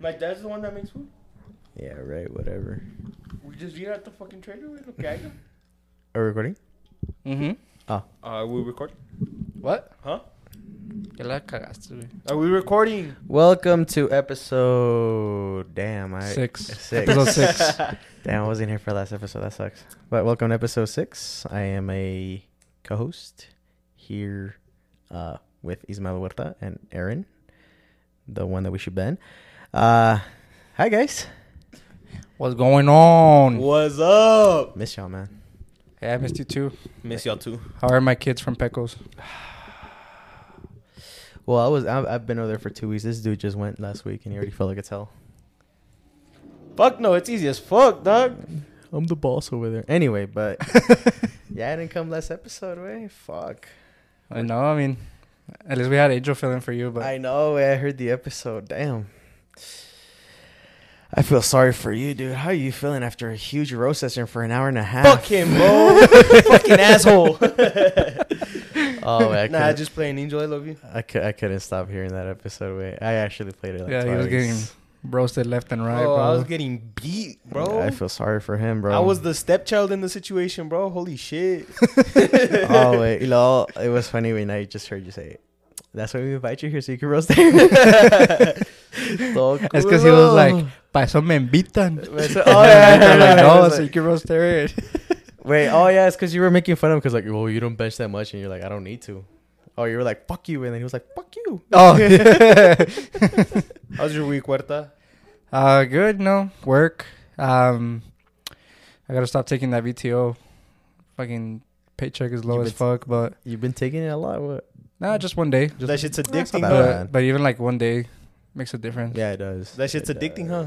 My dad's the one that makes food. Yeah, right. Whatever. We just eat at the fucking trader. güey, Lo que haya. Are we recording? Mm-hmm. Uh, Are we recording? What? Huh? Que la cagaste, güey. Are we recording? Welcome to episode. Damn, I Six. Six. Episode six. Damn, I wasn't here for last episode. That sucks. But welcome to episode six. I am a co-host here uh, with Ismael Huerta and Aaron, the one that we should ban. Uh, hi guys. What's going on? What's up? Miss y'all, man. Hey, I missed you too. Miss y'all too. How are my kids from Pecos? Well, I was. I've, I've been over there for two weeks. This dude just went last week, and he already felt like it's hell. Fuck no, it's easy as fuck, dog. I'm the boss over there. Anyway, but yeah, I didn't come last episode. Way fuck. I know. I mean, at least we had Angel filling for you, but I know. I heard the episode. Damn. I feel sorry for you, dude. How are you feeling after a huge roast session for an hour and a half? Fuck him, bro. fucking asshole. Oh, I nah, couldn't- just playing Angel. I love you. I, cou- I couldn't stop hearing that episode. Wait, I actually played it. Like yeah, he was twice. getting roasted left and right, oh, bro. I was getting beat, bro. I feel sorry for him, bro. I was the stepchild in the situation, bro. Holy shit. oh wait, you know, it was funny when I just heard you say, "That's why we invite you here so you can roast." Todo Es que he was like, pa eso me invitan. oh yeah, They're like, I no, so like- you can roast Aaron. Wait, oh yeah, it's because you were making fun of him because like, well, you don't bench that much, and you're like, I don't need to. Oh, you were like, fuck you, and then he was like, fuck you. oh, yeah. How's your week, Huerta? Uh, good. No work. Um, I gotta stop taking that VTO. Fucking paycheck is low You've as fuck, but You've been taking it a lot. What? Nah, just one day. Just, that shit's addicting, bad. huh? but, but even like one day makes a difference. Yeah, it does. That shit's It addicting, huh?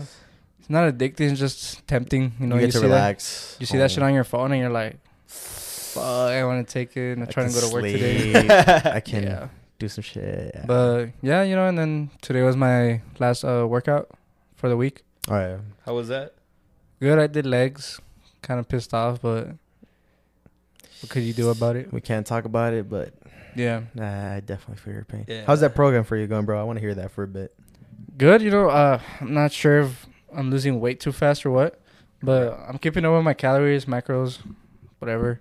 It's not addicting. It's just tempting. You know, you you, get to see that. relax. You see that shit on your phone, and you're like, "Fuck, I want to take it." and I'm trying to go to work today. I can Yeah, do some shit. Yeah. but yeah, you know. And then today was my last uh, workout for the week. all right. How was that? Good. I did legs. Kind of pissed off, but what could you do about it? We can't talk about it, but Yeah. nah, I definitely feel your pain. Yeah. How's that program for you going, bro? I want to hear that for a bit. Good. You know, uh, I'm not sure if I'm losing weight too fast or what, but I'm keeping up with my calories, macros, whatever.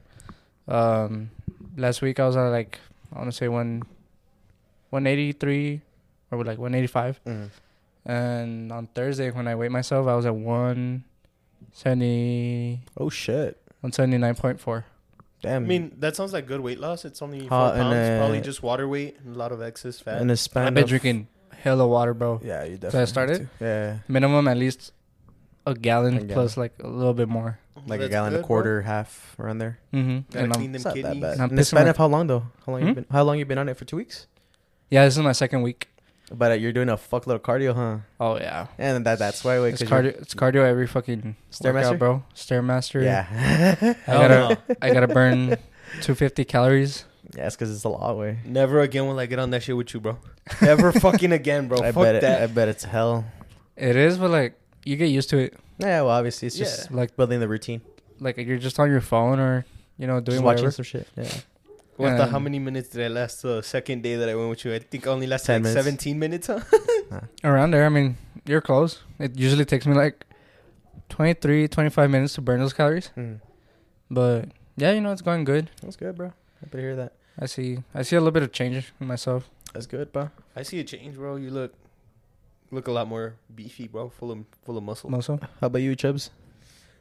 Um, last week I was at like I want to say one, 183 or like 185, and on Thursday when I weighed myself I was at 170, Oh shit! 179.4. Damn. I mean, that sounds like good weight loss. It's only four Huh, and, pounds. uh, Probably just water weight and a lot of excess fat. in a span. I've been of- drinking hella water, bro. Yeah, you definitely. So I have started? to. Yeah, Minimum at least a gallon, A gallon. plus like a little bit more. like a That's gallon, good, a bro. quarter, half around there. Mm-hmm. Gotta And I'm, clean them It's not that kidneys. bad. I'm In the pissing span my- of how long though? How long you Hmm? been? How long you been on it for two weeks? yeah, this is my second week. But uh, you're doing a fuckload of cardio, huh? Oh yeah. And that that's why. Wait, It's 'cause you're- cardio. It's cardio every fucking Stairmaster? workout, bro. Stairmaster. Yeah. I gotta. no. I gotta burn 250 calories. yeah, it's because it's a lot way. Never again will I get on that shit with you, bro. Never fucking again, bro. I Fuck bet it. that. I bet it's hell. It is, but like you get used to it. Yeah, well, obviously it's Yeah. just Like building the routine, like you're just on your phone or you know doing just whatever. watching some shit. Yeah. What the? Um, How many minutes did I last the second day that I went with you? I think I only lasted 10 like minutes. 17 minutes, huh? Around there. I mean, you're close. It usually takes me like 23, 25 minutes to burn those calories. Mm. But yeah, you know it's going good. That's good, bro. Happy to hear that. I see. I see a little bit of change in myself. That's good, bro. I see a change, bro. You look look a lot more beefy, bro. Full of full of muscle. Muscle. How about you, Chubbs?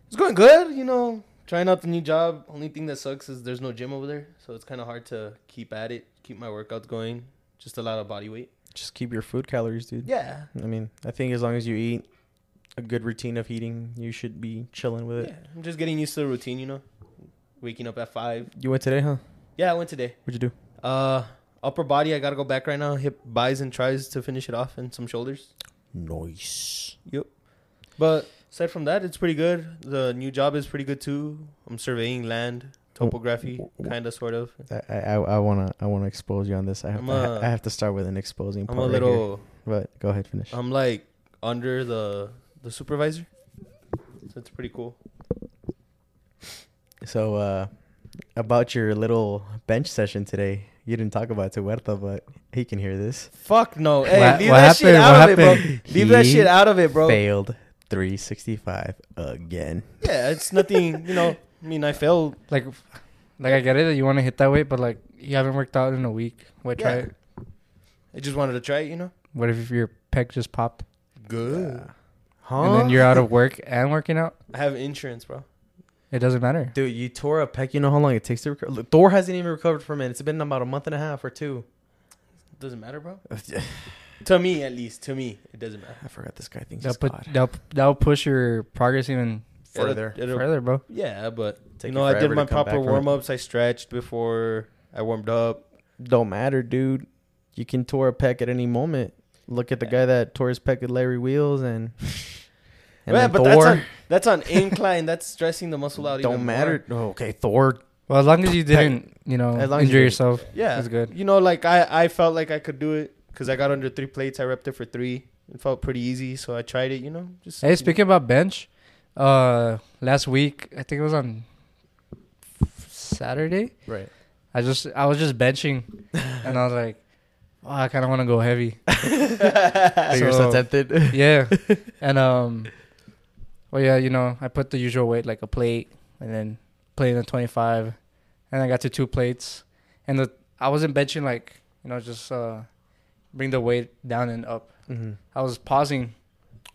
It's going good, you know. Trying out the new job. Only thing that sucks is there's no gym over there, so it's kind of hard to keep at it, keep my workouts going. Just a lot of body weight. Just keep your food calories, dude. Yeah. I mean, I think as long as you eat a good routine of eating, you should be chilling with it. Yeah. I'm just getting used to the routine, you know. Waking up at five. You went today, huh? Yeah, I went today. What'd you do? Uh, upper body. I gotta go back right now. Hip buys and tries to finish it off, and some shoulders. Nice. Yep. But aside from that, it's pretty good. The new job is pretty good too. I'm surveying land, topography, kind of, sort of. I, I, I wanna I wanna expose you on this. I have, to, a- I have to start with an exposing I'm part. a right here. little. But go ahead, finish. I'm like under the the supervisor. So it's pretty cool. So, uh, about your little bench session today, you didn't talk about it to Huerta, but he can hear this. Fuck no. Hey, What- leave what that shit out What of it, bro. happened? Leave that shit out of it, bro. Failed 365 again. Yeah, it's nothing. You know, I mean, I failed. Like, like I get it that you want to hit that weight, but like you haven't worked out in a week. Why try Yeah. it? I just wanted to try it. You know. What if your pec just popped Good. Huh? and then you're out of work and working out? I have insurance, bro. It doesn't matter. Dude, you tore a pec. You know how long it takes to recover? Look, Thor hasn't even recovered from it. It's been about a month and a half or two. Doesn't matter, bro. To me, at least. To me, it doesn't matter. I forgot this guy thinks That'll he's put God. that'll, that'll push your progress even Further. It'll- it'll- further, bro. yeah, but Take you you know, I did my to come back proper warm ups. I stretched before I warmed up. Don't matter, dude. You can tore a pec at any moment. Look at the guy that tore his pec at Larry Wheels and. And yeah, but Thor. that's on that's on incline. that's stressing the muscle out. don't even matter. More. Oh, okay, Thor. Well, as long as you didn't, you know, As long as injure you- yourself, Yeah, that's good. You know, like I I felt like I could do it because I got under three plates. I repped it for three. It felt pretty easy, so I tried it. You know, just Hey, speaking about bench, uh, last week I think it was on Saturday. Right. I just I was just benching, and I was like, oh, I kind of want to go heavy. You're so So- tempted. yeah, and um, well, yeah, you know, I put the usual weight like a plate, and then plate and twenty five, and I got to two plates, and the I wasn't benching like you know just uh, bring the weight down and up. mm-hmm. I was pausing.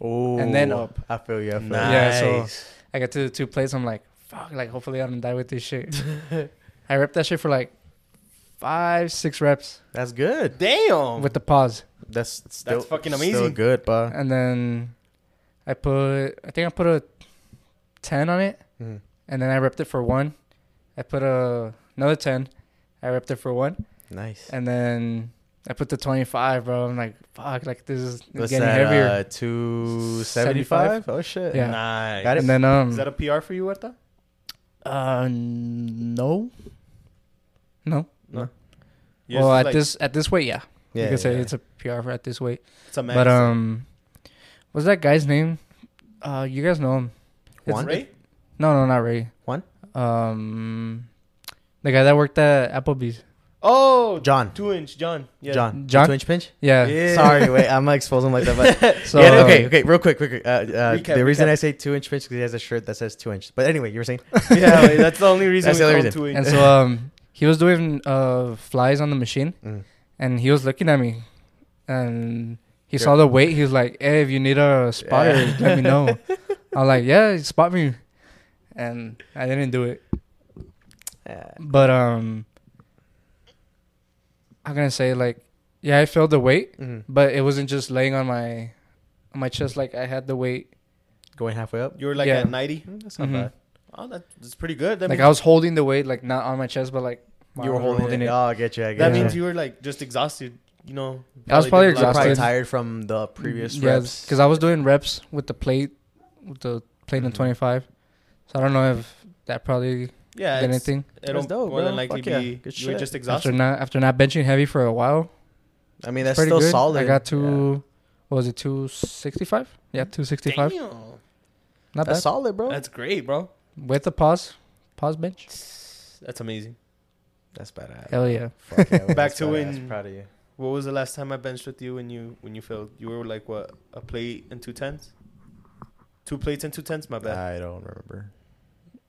Oh, And then up. I feel you. I feel you. nice. Yeah, so- I got to the two plates. I'm like, fuck, like hopefully I don't die with this shit. I ripped that shit for like five, six reps That's good. Damn. with the pause, That's still fucking amazing. Still amazing. good, pa. and then I put, I think I put a ten on it, Mhm. and then I ripped it for one. I put a another ten. I ripped it for one, Nice. and then I put the twenty five, bro. I'm like, fuck, like this is What's getting that, heavier. Uh, Two seventy-five. Oh shit. Yeah. Nice. Got it. and then um, Is that a PR for you, Huerta? uh, no, no. Yours well, at like- this at this weight, yeah. Yeah. you could say yeah. it's a PR for at this weight. it's a max. But um, what's that guy's name? Uh, you guys know him? It's- Juan? Ray? No, no, not Ray. Juan? Um, the guy that worked at Applebee's. Oh, John. two inch John. Yeah. John. John? Two inch pinch. Yeah. Yeah. Sorry, wait. I'm gonna expose him like that, but So yeah, okay, okay, real quick, quick. quick. Uh, uh, Recap, the reason recap. I say two inch pinch because he has a shirt that says two inch. But anyway, you were saying yeah, wait, that's the only reason That's we the only him two inch. And so um, he was doing uh flies on the machine, Mm. and he was looking at me, and he Yeah. saw the weight. He was like, "Hey, if you need a spotter, Yeah. let me know." I'm like, "Yeah, spot me," and I didn't do it. Yeah. But um, I'm gonna say like, yeah, I felt the weight, Mhm. but it wasn't just laying on my on my chest. Like I had the weight. going halfway up. you were like Yeah. at 90. Mm, That's not Mhm. bad. Oh, that, that's pretty good. That like means, I was holding the weight, like not on my chest, but like you were arms holding, it. Oh, I get you. I get that you. means you were like just exhausted. You know. I was probably did a lot of probably exhausted. tired from the previous yeah, reps. because I was doing reps with the plate, with the plate in Mhm. 25. So I don't know if that probably Yeah. did it's- anything It'll That's dope, more than bro. likely Fuck yeah. be Good you were shit. just after exhausted. not after not benching heavy for a while. I mean, that's pretty still good. solid. I got Yeah. to what was it 265? Yeah, 265. Damn. Not That's bad. solid, bro. That's great, bro. With the pause, pause bench. That's amazing. That's badass. Hell yeah. Fuck yeah, Back that's to badass. when- Proud of you. What was the last time I benched with you when you when you failed? You were like what a plate and two tens. Two plates and two tens. My bad. I don't remember.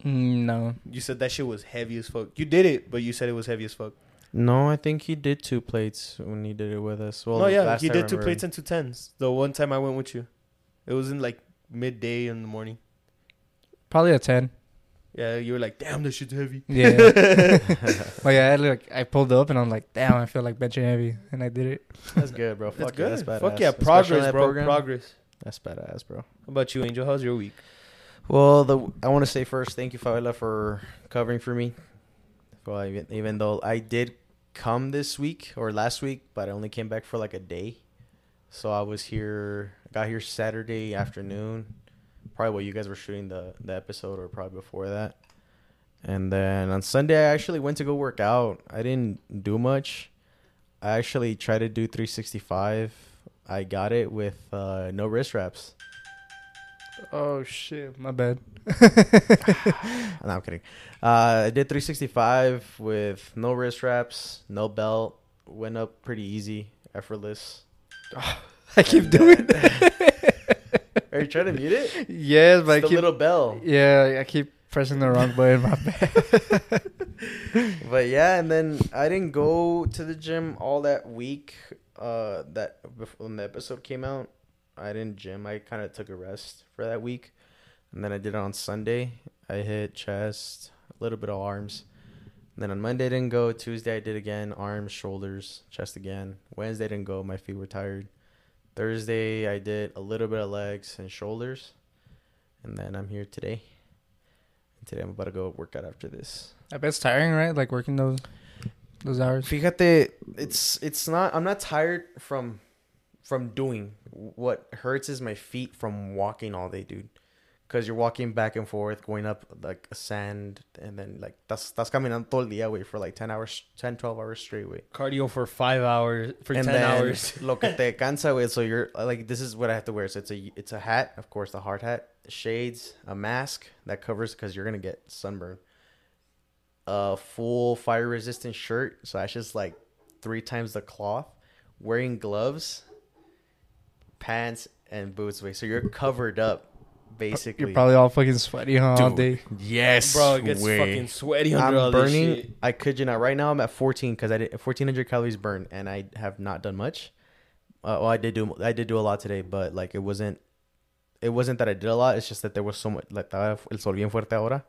Mm, no. you said that shit was heavy as fuck. You did it, but you said it was heavy as fuck. No, I think he did two plates when he did it with us. Well, no, yeah, last he did two plates and two tens. The one time I went with you, it was in like midday in the morning. Probably a 10. Yeah, you were like, "Damn, this shit's heavy." Yeah. but yeah, I, like I pulled up and I'm like, damn, I feel like benching heavy, and I did it. That's good, bro. That's Fuck good. yeah, that's badass. Fuck yeah, progress, bro. program. Progress. That's badass, bro. How about you, Angel? How's your week? Well, the I want to say first, thank you, Favela, for covering for me. Well, even, even though I did come this week or last week, but I only came back for like a day, so I was here. Got here Saturday afternoon, probably while you guys were shooting the the episode, or probably before that. And then on Sunday, I actually went to go work out. I didn't do much. I actually tried to do 365. I got it with uh, no wrist wraps. Oh shit, my bad. no, I'm kidding. Uh, I did 365 with no wrist wraps, no belt. Went up pretty easy, effortless. I keep doing that. Are you trying to mute it? yes, but I the keep, little bell. yeah, I keep pressing the wrong button. My bad. But yeah, and then I didn't go to the gym all that week. Uh, that when the episode came out, I didn't gym. I kind of took a rest for that week, and then I did it on Sunday. I hit chest, a little bit of arms. And then on Monday I didn't go. Tuesday I did again, arms, shoulders, chest again. Wednesday I didn't go. My feet were tired. Thursday I did a little bit of legs and shoulders, and then I'm here today. And today I'm about to go work out after this. I bet it's tiring, right? Like working those those hours. Fíjate, it's it's not. I'm not tired from from doing. What hurts is my feet from walking all day, dude. Cause you're walking back and forth, going up like sand, and then like that's that's caminando todo el día, way for like 10 hours, 10, 12 hours straight, way. Cardio for five hours for and ten then hours. lo que te cansa, way. So you're like, this is what I have to wear. So it's a it's a hat, of course, the hard hat, shades, a mask that covers because you're gonna get sunburn. A full fire resistant shirt, so that's just like three times the cloth. Wearing gloves, pants, and boots. Way, so you're covered up, basically. You're probably all fucking sweaty huh, all day. Yes, Bro, it gets way. fucking sweaty under I'm this burning. shit. I could you not. Right now, I'm at 14 because I did 1400 calories burned, and I have not done much. Uh, well, I did do. I did do a lot today, but like it wasn't. It wasn't that I did a lot. It's just that there was so much. Like estaba el sol bien fuerte ahora.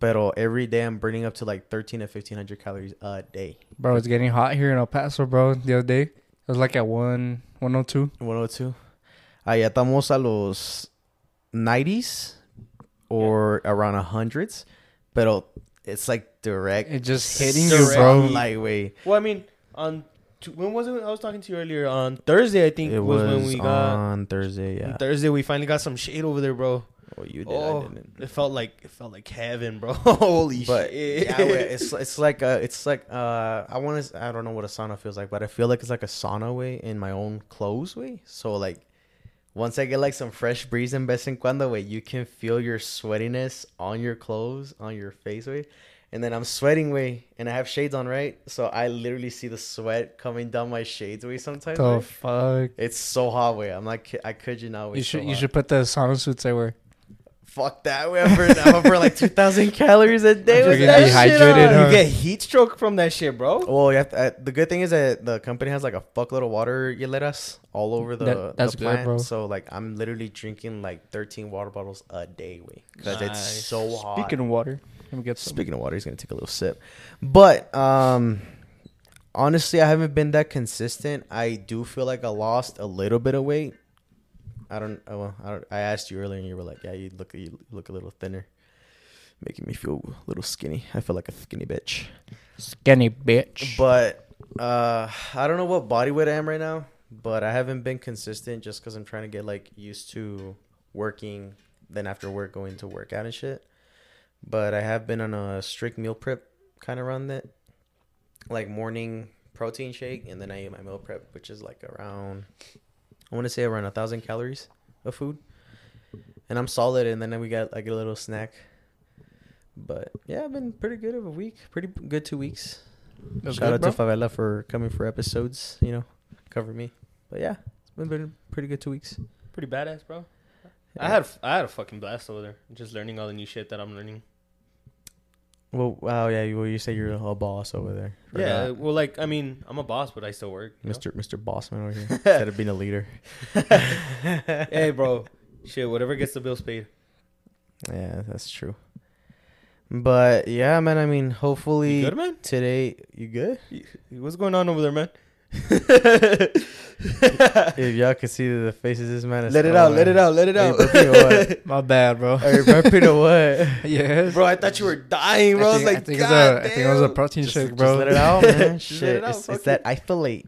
Pero every day I'm burning up to like 13 to 1500 calories a day. Bro, it's getting hot here in El Paso, bro. The other day, it was like at one, 102. Allá estamos a los 90s or around hundreds, pero it's like direct. It just hitting Direct you, bro. Lightweight. Well, I mean, on when was it? I was talking to you earlier on Thursday. I think It was, was when we got on Thursday. Yeah. Thursday. We finally got some shade over there, bro. Well, you did. Oh, I didn't. it felt like it felt like heaven, bro. Holy But shit! yeah, it's it's like uh it's like uh I want to I don't know what a sauna feels like, but I feel like it's like a sauna way in my own clothes way. So like once I get like some fresh breeze in vez en cuando way, you can feel your sweatiness on your clothes, on your face way. And then I'm sweating way, and I have shades on, right? So I literally see the sweat coming down my shades way sometimes. The way. fuck. It's so hot way. I'm like, I could you not. way, You so should you should put the sauna suits I wear. Fuck that way. I'm burning, like 2,000 calories a day. You're with that shit dehydrated, on. huh? you get heat stroke from that shit, bro. Well, you have to, uh, the good thing is that the company has like a fuckload of water hieleras all over the, That- that's the good, plant. bro. So like I'm literally drinking like 13 water bottles a day, way because it's so hot. Speaking of water, let me get some. Speaking of water, he's gonna take a little sip. But um, honestly, I haven't been that consistent. I do feel like I lost a little bit of weight. I don't. oh, Well, I don't. I asked you earlier, and you were like, "Yeah, you look. You look a little thinner." Making me feel a little skinny. I feel like a skinny bitch. Skinny bitch. But uh, I don't know what body weight I am right now, but I haven't been consistent just because I'm trying to get like used to working, then after work going to work out and shit. But I have been on a strict meal prep kind of run that, like morning protein shake, and then I eat my meal prep, which is like around, I want to say around a thousand calories of food, and I'm solid. And then we got like a little snack. But yeah, I've been pretty good of a week. Pretty good two weeks. That's Shout good, out to Favela for coming for episodes. You know, cover me. But yeah, it's been, been pretty good two weeks. Pretty badass, bro. I had I had a fucking blast over there, just learning all the new shit that I'm learning. Well, wow, yeah. You, well, you say you're a boss over there. Yeah, well, like I mean, I'm a boss, but I still work. know? Mr. Mr. Bossman over here instead of being a leader. hey, bro, shit, whatever gets the bills paid. Yeah, that's true. But yeah, man. I mean, hopefully You good, man? today. You good? What's going on over there, man? If y'all can see the faces this man is. let it out, let it out, let it out. burping what? My bad, bro. Are you burping or what? yes. bro, I thought you were dying, bro. I, I was think, like, I think, it was God a, I think it was a protein Just, shake, just bro. let it out, man. Just let Shit, it out, it's, it's that isolate.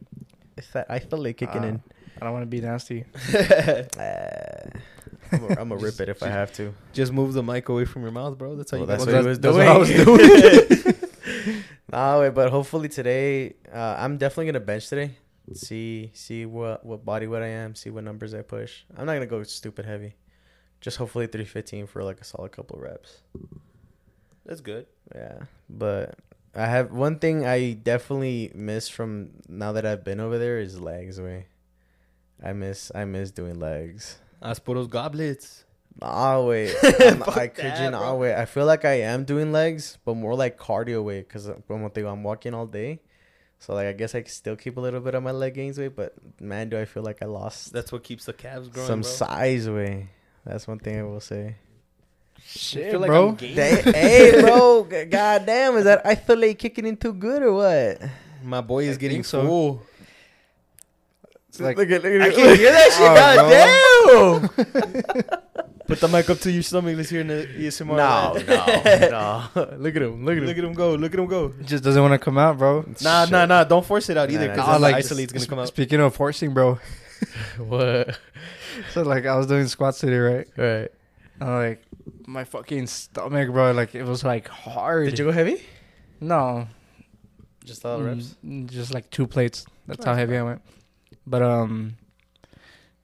It's that isolate kicking Ah. in. I don't want to be nasty. Uh, I'm gonna I'm rip it if I have to. Just move the mic away from your mouth, bro. That's how Well, you that's get what Well, he that's- was that's doing. what I was doing. nah, wait, but hopefully today, uh, I'm definitely gonna bench today. See, see what what body weight I am. See what numbers I push. I'm not gonna go stupid heavy, Just hopefully 315 for like a solid couple reps. That's good. Yeah, but I have one thing I definitely miss from now that I've been over there is legs. Way, I miss I miss doing legs. As puros goblets. Nah, wait, I'm- Fuck I kid you not. bro. Wait, I feel like I am doing legs, but more like cardio weight because uh, como te I'm walking all day. So like I guess I still keep a little bit of my leg gains weight, but man, do I feel like I lost That's what keeps the calves growing. some bro. size way. That's one thing I will say. Shit, feel like bro. I'm. Hey, hey, bro, g- goddamn, is that I feel like kicking in too good or what? My boy is I getting so. full. It's like, look at, look at, I can hear that shit. Oh, goddamn. Put the mic up to your stomach. Let's hear in the ASMR. No, man. no, no. Look at him. Look at him. Look at him go. Look at him go. it just doesn't want to come out, bro. Nah, Shit. nah, nah. Don't force it out either nah, because nah. then like, the isolate's gonna come out. Speaking of forcing, bro. What? So like I was doing squats today, right? Right. And like my fucking stomach, bro. Like it was like hard. Did you go heavy? No, Just all reps. Mm, just like two plates. That's how Nice, heavy I went. But um,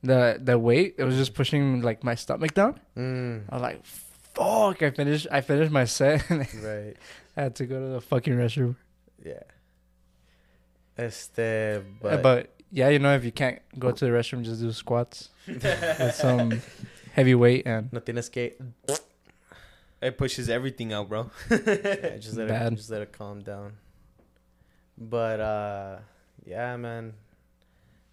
the the weight it was just pushing like my stomach down. Mm, I was like, fuck. I finished. I finished my set. right. I had to go to the fucking restroom. Yeah. Este, But, but, yeah, you know, if you can't go to the restroom, just do squats with some heavy weight and no tienes que. It pushes everything out, bro. Yeah, just let it, just let it calm down. But uh, yeah, man.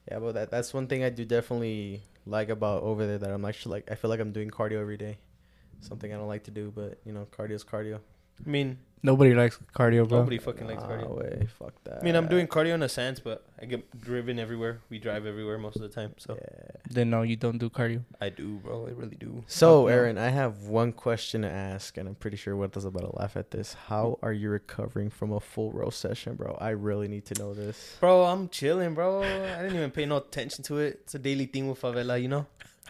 Yeah, but that that's one thing I do definitely like about over there that I'm actually like I feel like I'm doing cardio every day. Something I don't like to do, but you know, cardio is cardio. I mean, nobody likes cardio, bro. nobody fucking likes Nah, cardio. way, fuck that. I mean, I'm doing cardio in a sense, but I get driven everywhere. We drive everywhere most of the time, so Yeah. Then no, you don't do cardio. I do, bro. I really do. So, Fuck no. Aaron, I have one question to ask, and I'm pretty sure Huerta's about to laugh at this. How are you recovering from a full row session, bro? I really need to know this. Bro, I'm chilling, bro. I didn't even pay no attention to it. It's a daily thing with favela, you know.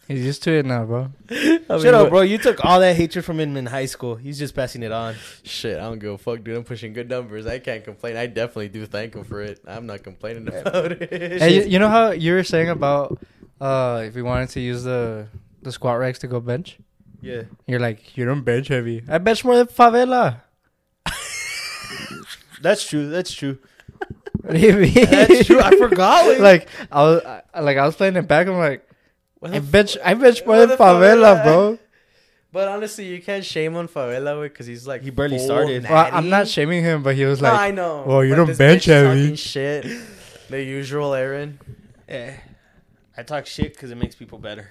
He's used to it now, bro. Shut up, bro. You took all that hatred from him in high school. He's just passing it on. Shit, I don't give a fuck, dude. I'm pushing good numbers. I can't complain. I definitely do thank him for it. I'm not complaining about it. Hey, you, you know how you were saying about uh if we wanted to use the the squat racks to go bench? Yeah. You're like, you don't bench heavy. I bench more than favela. That's true. That's true. What do you mean? That's true. I forgot. Wait. like I was I, like I was playing it back. I'm like, What I the bench I bench more than favela, favela? bro. But honestly, you can't shame on Favela because he's like He barely started. Well, I'm not shaming him, but he was No, like, I know. well, you but don't bench bitch is heavy. Shit, the usual Aaron. Eh, I talk shit because it makes people better.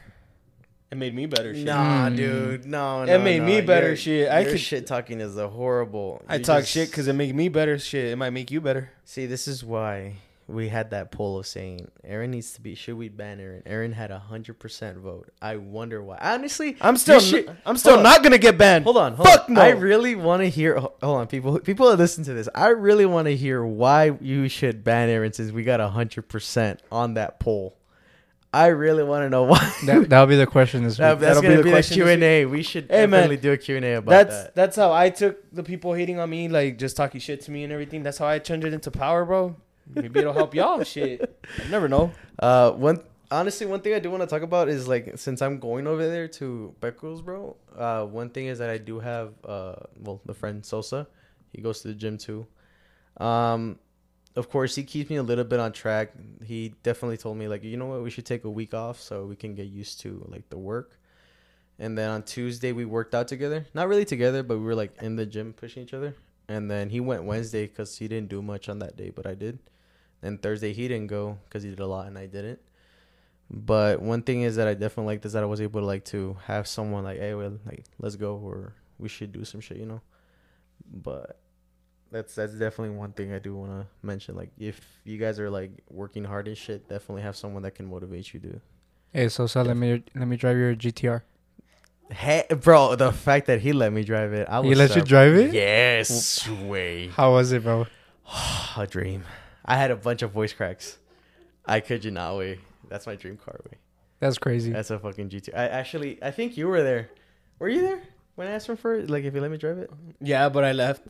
It made me better. Shit. Nah, Mm. dude, no, no It made no. me better Your- shit. I your could- shit talking is a horrible. I you talk just- shit because it make me better. Shit, it might make you better. See, this is why we had that poll of saying Aaron needs to be. Should we ban Aaron? Aaron had a hundred percent vote. I wonder why. Honestly, I'm still. should- I'm still hold on. not gonna get banned. Hold on, hold Fuck on. no. I really want to hear. Hold on, people. People that listen to this, I really want to hear why you should ban Aaron since we got a hundred percent on that poll. I really want to know why. that, that'll be the question this That- week. that's That'll be gonna the be the Q and A. We should Hey, man. definitely do a Q and A about that's that. that's how I took the people hating on me, like just talking shit to me and everything. That's how I turned it into power, bro. Maybe it'll help y'all. Shit, never know. Uh, one honestly, one thing I do want to talk about is like since I'm going over there to Pecos, bro. Uh, one thing is that I do have uh, well, the friend Sosa, he goes to the gym too. Um, of course, he keeps me a little bit on track. He definitely told me like, you know what, we should take a week off so we can get used to like the work. And then on Tuesday we worked out together. Not really together, but we were like in the gym pushing each other. And then he went Wednesday because he didn't do much on that day, but I did. And Thursday he didn't go because he did a lot and I didn't. But one thing is that I definitely liked is that I was able to like to have someone like, hey, well, like let's go or we should do some shit, you know. But that's that's definitely one thing I do want to mention. Like if you guys are like working hard and shit, definitely have someone that can motivate you to. Hey, so so let me let me drive your GTR. Hey, bro, the fact that he let me drive it, I was He let you drive it? Yes, way How was it, bro? a dream. I had a bunch of voice cracks. I could you not way. That's my dream car way. That's crazy. That's a fucking GT. I actually, I think you were there. Were you there when I asked him for it? Like, if you let me drive it? Yeah, but I left.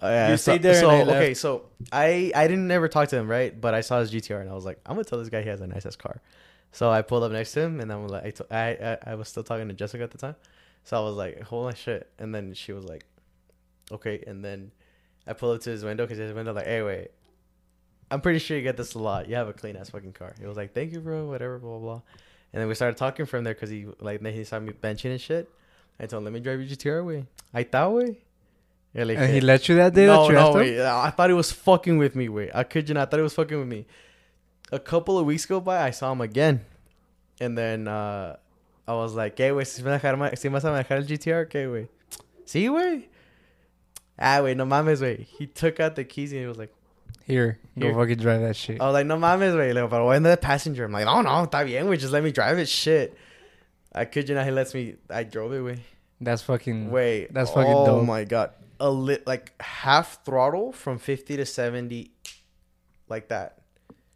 Oh, yeah, You so, stayed there So and I left. okay, so I I didn't ever talk to him, right? But I saw his GTR and I was like, I'm gonna tell this guy he has a nice ass car. So I pulled up next to him, and I'm like, I, to- I, I, I was still talking to Jessica at the time, so I was like, holy shit, and then she was like, okay, and then I pulled up to his window because his window like, hey, wait, I'm pretty sure you get this a lot. You have a clean ass fucking car. He was like, thank you, bro, whatever, blah blah blah, and then we started talking from there because he like then he saw me benching and shit. I told him, let me drive your GTR way. I thought way. Yeah, like, And he let you that day no, that you no, wait. I thought he was fucking with me. Wait, I kid you not. I thought he was fucking with me. A couple of weeks go by, I saw him again, and then uh, I was like, "¿Qué, güey? Si me dejar ma- si vas a manejar el GTR, ¿qué, güey? Sí, güey. Ah, wait, no mames, güey. He took out the keys and he was like, Here, Here. go fucking drive that shit. I was like, no mames, güey. Like, pero voy the passenger. I'm like, no, no, está bien, güey. Just let me drive it. Shit. I kid you not. He lets me. I drove it, güey. That's fucking. Wait, That's fucking oh dope. my god, a lit like half throttle from fifty to seventy, like that,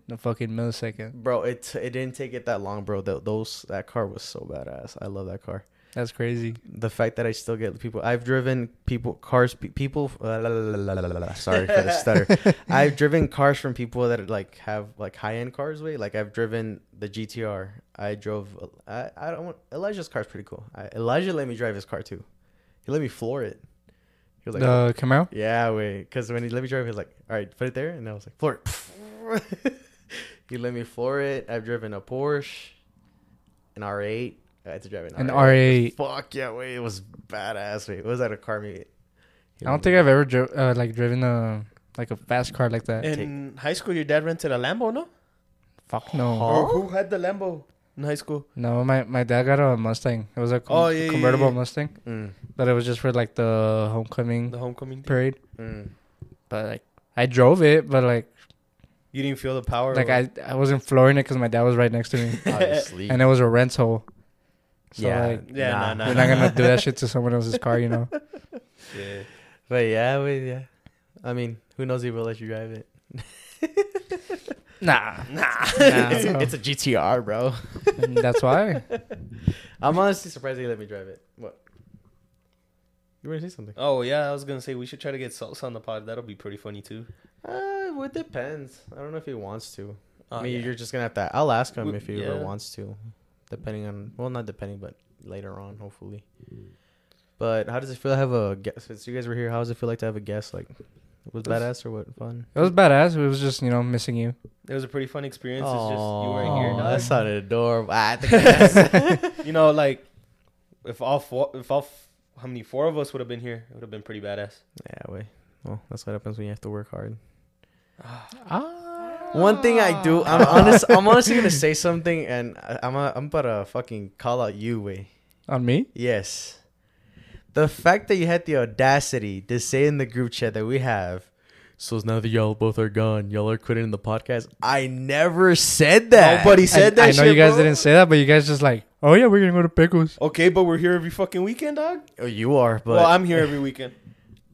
The fucking millisecond. bro. It it didn't take it that long, bro. Th- those that car was so badass. I love that car. That's crazy. The fact that I still get people. I've driven people cars. People. Uh, la, la, la, sorry for the stutter. I've driven cars from people that like have like high end cars. Way like I've driven the GTR. I drove. I I don't want Elijah's car's pretty cool. I, Elijah let me drive his car too. He let me floor it. He was like, the Camaro? yeah, wait. Because when he let me drive, he was like, all right, put it there. And I was like, floor it. he let me floor it. I've driven a Porsche, an R8. I had to drive an, An R8. R8. Fuck yeah, wait. It was badass, wait. What was that a car meet? I don't think I've ever dri- uh, like driven a like a fast car like that. In high school, your dad rented a Lambo, no? Fuck no. Huh? Or who had the Lambo in high school? No, my, my dad got a Mustang. It was a com- Oh, yeah, yeah, convertible yeah. Mustang, Mm, but it was just for like the homecoming The homecoming thing? parade. mm. But like I drove it, but like You didn't feel the power? like I I wasn't flooring it because my dad was right next to me, Obviously. and it was a rental. So yeah. like Yeah, nah, nah, we're not gonna do that shit to someone else's car, you know. Yeah. But yeah, wait, yeah. I mean, who knows if he'll let you drive it? Nah, Nah. it's, no. a, it's a GTR, bro. that's why. I'm honestly surprised he let me drive it. What? You want to say something? Oh, yeah, I was going to say we should try to get Sosa on the pod. That'll be pretty funny, too. Uh, well, it depends. I don't know if he wants to. Oh, I mean, yeah. you're just gonna have to. I'll ask him We- if he yeah. ever wants to, depending on. Well, not depending, but later on, hopefully. But how does it feel to have a guest? Since you guys were here, how does it feel like to have a guest? Like, was It was- badass or what? Fun. It was badass. It was just you know missing you. It was a pretty fun experience. It's just you weren't here. Aw, dog. that sounded adorable. Ah, I think you know, like if all four, if all, f- how many four of us would have been here, it would have been pretty badass. yeah, wait. Well, that's what happens when you have to work hard. Ah. One thing I do, ah. I'm honest. I'm honestly gonna say something, and I, I'm a, I'm about to fucking call out you, way. On me? Yes. The fact that you had the audacity to say in the group chat that we have, so now that y'all both are gone, y'all are quitting the podcast. I never said that. Nobody said I, that. I know shit, you guys bro. didn't say that, but you guys just like, oh yeah, we're gonna go to Pecos. Okay, but we're here every fucking weekend, dog. Oh, you are, but well, I'm here every weekend.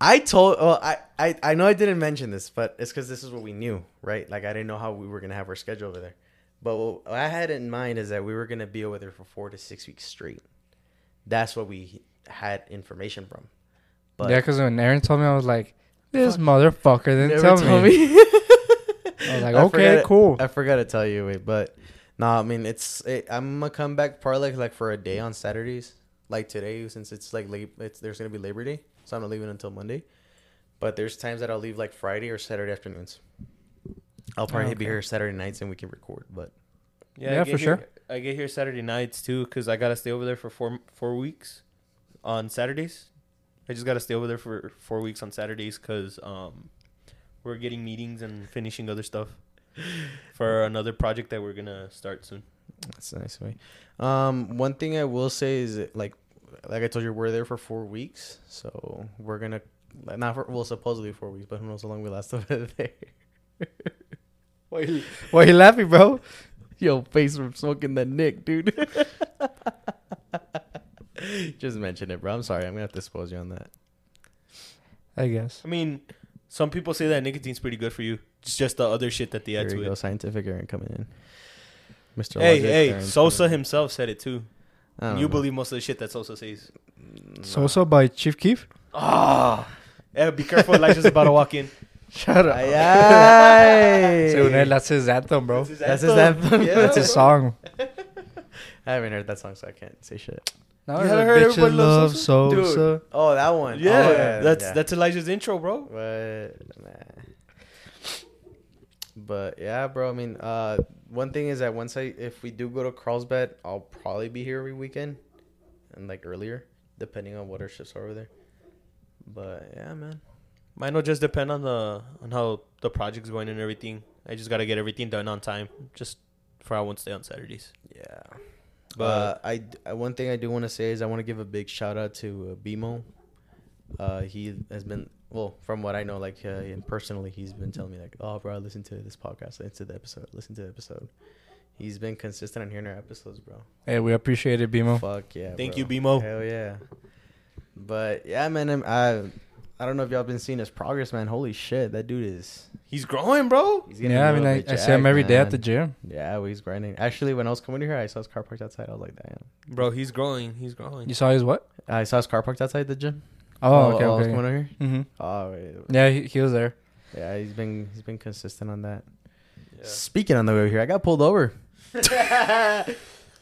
I told. Well, I, I I know I didn't mention this, but it's because this is what we knew, right? Like I didn't know how we were gonna have our schedule over there. But what I had in mind is that we were gonna be over there for four to six weeks straight. That's what we had information from. But yeah, because when Aaron told me, I was like, this motherfucker didn't tell told me. me. I was like, I okay, forgot- cool. I forgot to tell you, wait, but no, I mean it's. It, I'm gonna come back probably like, like for a day on Saturdays, like today, since it's like late. It's there's gonna be Labor Day, so I'm not leaving until Monday. But there's times that I'll leave like Friday or Saturday afternoons. I'll probably Oh, be here Saturday nights and we can record. But Yeah, Yeah, for here- sure. I get here Saturday nights too because I gotta stay over there for four four weeks on Saturdays. I just gotta stay over there for four weeks on Saturdays because um, we're getting meetings and finishing other stuff for another project that we're gonna start soon. that's a nice way. Um, one thing I will say is like, like I told you, we're there for four weeks, so we're gonna not for well supposedly four weeks, but who knows how long we last over there. Why you, why you laughing, bro? Yo, face from smoking that Nick, dude. Just mention it, bro. I'm sorry. I'm gonna have to expose you on that. I guess. I mean, some people say that nicotine's pretty good for you. It's just the other shit that they Here add we to go, it. scientific Aaron coming in. Mr. Hey, Logic, hey, Aaron's Sosa coming in. himself said it too. I don't You know. believe most of the shit that Sosa says. No. Sosa by Chief Keef. Ah, yeah, be careful. Elijah's about to walk in. Shut Ay, ay. Según that's his anthem, bro. That's his anthem. Yeah. That's his song. I haven't heard that song, so I can't say shit. No, You haven't heard bitch, Everybody love Loves Sosa? Sosa. Oh, that one. Yeah, Oh, that's yeah. that's Elijah's intro, bro. But nah. But yeah, bro. I mean, uh, one thing is that once I, if we do go to Carlsbad, I'll probably be here every weekend, and like earlier, depending on what our shifts are over there. But yeah, man. Mine will just depend on the on how the project's going and everything. I just gotta get everything done on time, just for I won't stay on Saturdays. Yeah. But- But I, I one thing I do want to say is I want to give a big shout out to uh, Bimo. Uh, he has been well from what I know, like uh, and personally, he's been telling me like, oh, bro, listen to this podcast, listen to the episode, listen to the episode. He's been consistent on hearing our episodes, bro. Hey, we appreciate it, Bimo. Fuck yeah. Thank bro. you, Bimo. Hell yeah. But yeah, man, I'm, I I don't know if y'all been seeing his progress, man. Holy shit, that dude is. He's growing, bro. He's Yeah, I mean, I, bit I see him jacked, every day at the gym. Yeah, well, he's grinding. Actually, when I was coming here, I saw his car parked outside. I was like, damn. Bro, he's growing. He's growing. You saw his what? I saw his car parked outside the gym. Oh, okay, I was okay. coming over here. Mm-hmm. Oh, wait. Yeah, he, he was there. yeah. He's been he's been consistent on that. Yeah. Speaking on the way over here, I got pulled over.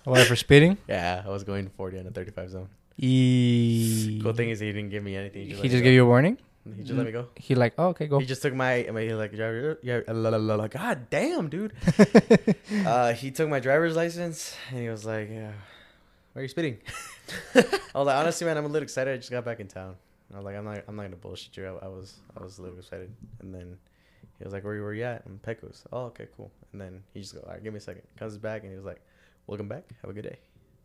What for speeding? Yeah, I was going 40 on a 35 zone. E- Cool thing is he didn't give me anything. He let just me gave go. you a warning. He just let me go. He like, oh, okay, go. He just took my, my he like driver. Yeah, la, la, la, la. God damn, dude. uh, he took my driver's license and he was like, yeah, "Why are you spitting?" I was like, "Honestly, man, I'm a little excited. I just got back in town." I was like, "I'm not, I'm not gonna bullshit you. I, I was, I was a little excited." And then he was like, "Where, where you at?" I'm Pecos. Oh, okay, cool. And then he just go, "All right, give me a second. Comes back and he was like, "Welcome back. Have a good day.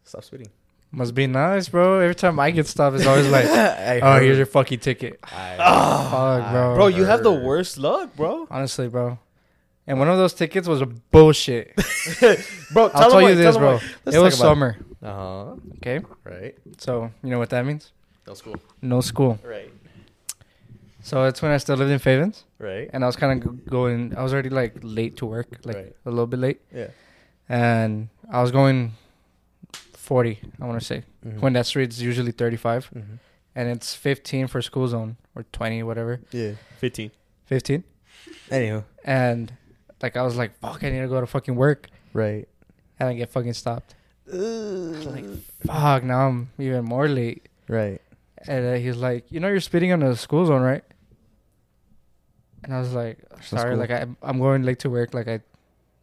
Stop spitting." Must be nice, bro. Every time I get stopped, it's always like, oh, here's heard your fucking ticket. I, Fuck, bro. Bro, you have the worst luck, bro. Honestly, bro. And one of those tickets was a bullshit. Bro, I'll tell you why, this, him bro. why. Let's it was summer. Uh huh. Okay, Right. so you know what that means? No school. No school. Right. So it's when I still lived in Fabens, Right. and I was kind of going. I was already like late to work, like Right. a little bit late, Yeah. and I was going forty. I want to say Mhm. when that street's usually thirty-five, Mhm. and it's fifteen for school zone or twenty, whatever. Yeah. 15. Fifteen, Anywho. and like I was like, fuck, I need to go to fucking work, Right. and I get fucking stopped. Like, fuck, now I'm even more late. Right. And uh, he's like, you know, you're spitting on the school zone, right? And I was like, sorry, school? like I, I'm going late to work. Like I,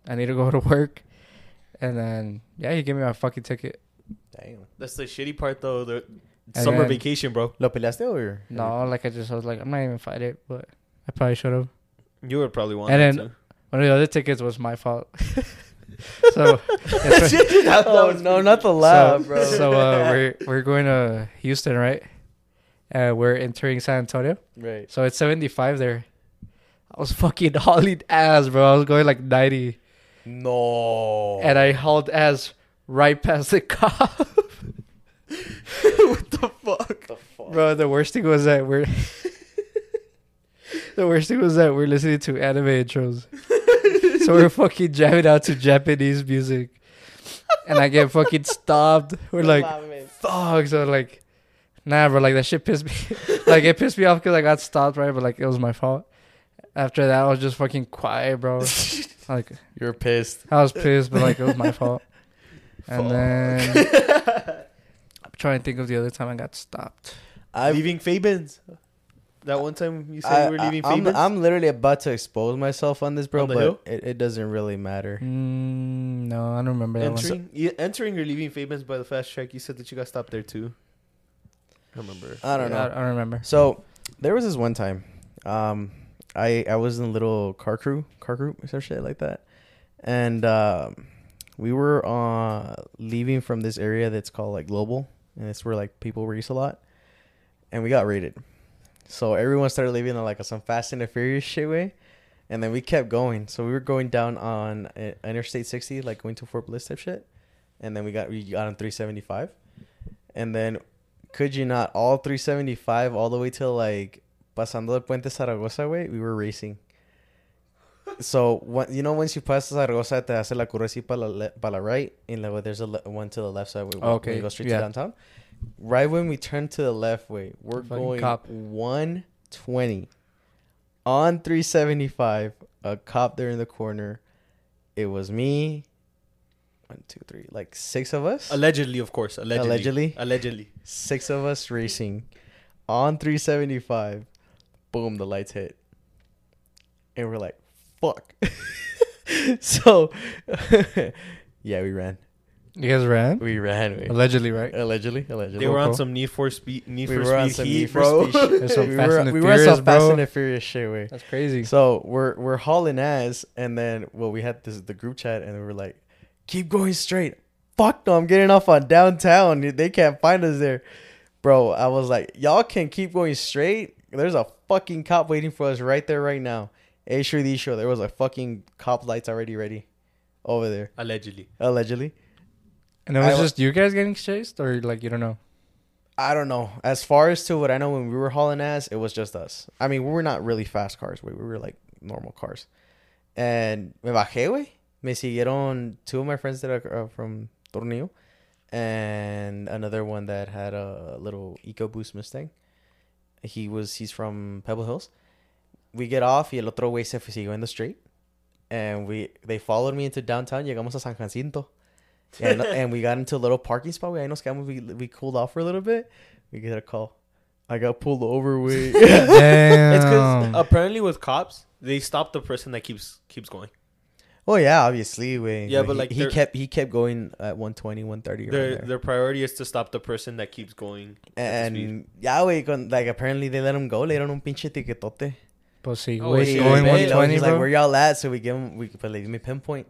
I need to go to work. And then yeah, he gave me my fucking ticket. Damn. That's the shitty part, though. The And summer then- vacation, bro. ¿Lo peleaste or? No, like I just I was like, I'm not even fight it, but I probably should have. You would probably want And then- too. One of the other tickets was my fault. so, it's- oh no, not the laugh, so, bro. so uh, we're we're going to Houston, right? Uh, we're entering San Antonio. right. So it's 75 there. I was fucking hauling ass, bro. I was going like 90. No. And I hauled ass right past the cop. what the fuck? the fuck? bro, the worst thing was that we're. the worst thing was that we're listening to anime intros. So we're fucking jamming out to Japanese music. And I get fucking stopped. We're like, fuck. So like, nah, bro. Like that shit pissed me. like it pissed me off because I got stopped, right? But like it was my fault. After that, I was just fucking quiet, bro. like You're pissed. I was pissed, but like it was my fault. And then I'm trying to think of the other time I got stopped. I'm leaving Fabens. That one time you said I, you were leaving I, am Fabens. I'm literally about to expose myself on this, bro, On but it, it doesn't really matter. Mm, no, I don't remember that one. entering, yeah, entering or leaving Fabens by the fast track. You said that you got stopped there too. I remember. I don't Yeah, know. I, I don't remember. So there was this one time, um, I I was in a little car crew, car group or some shit like that, and um, we were uh leaving from this area that's called like Global, and it's where like people race a lot, and we got raided. So everyone started leaving on like some Fast and the Furious shit way, and then we kept going. So we were going down on uh, Interstate 60, like going to Fort Bliss type shit, and then we got we got on 375, and then could you not all 375 all the way till like pasando el puente Zaragoza way we were racing. So what you know once you pass Zaragoza te hace la curva así para la, le- pa la right and there's a le- one to the left side when, Okay, when you go straight yeah. to downtown right when we turn to the left way we're going cop. 120 on 375 a cop there in the corner it was me one, two, three, like six of us. Allegedly, of course. Allegedly. Allegedly? Allegedly. six of us racing on 375. Boom, the lights hit. And we're like, fuck. so, yeah, we ran. You guys ran? We ran. We, Allegedly, right? allegedly, allegedly. They were on some Need for Speed, Need we for were on Speed some heat, Need for bro. Speed shit. There's some we Fast were, and the we were on some Furious, Fast and the Furious shit, way. That's crazy. So we're we're hauling ass, and then well, we had this the group chat, and we were like, "Keep going straight." Fuck no, I'm getting off on downtown. They can't find us there, bro. I was like, "Y'all can keep going straight." There's a fucking cop waiting for us right there, right now. A sure, these sure. There was a fucking cop lights already ready over there, Allegedly. allegedly. And it was I- just you guys getting chased, or like you don't know? I don't know. As far as to what I know, when we were hauling ass, it was just us. I mean, we were not really fast cars. We, we were like normal cars. And me bajé, güey. Me siguieron two of my friends that are uh, from Tornillo, and another one that had a little EcoBoost Mustang. He was he's from Pebble Hills. We get off y el otro güey se siguió in the street, and we they followed me into downtown. Llegamos a San Jacinto. And, and we got into a little parking spot. We, ahí nos quedamos, we, we cooled off for a little bit. We get a call. I got pulled over with. Damn. It's because apparently with cops, they stop the person that keeps keeps going. oh yeah, obviously. We, Yeah, but, like, he they're- kept he kept going at 120, 130 Their around their priority is to stop the person that keeps going. at the speed. And yeah, güey, con, like apparently they let him go. Le dieron un pinche tiquetote. Pues sí, Oh, güey, sí, going güey. Y 120, he's bro. like, where y'all at? So we give him, we pues, le di mi pinpoint.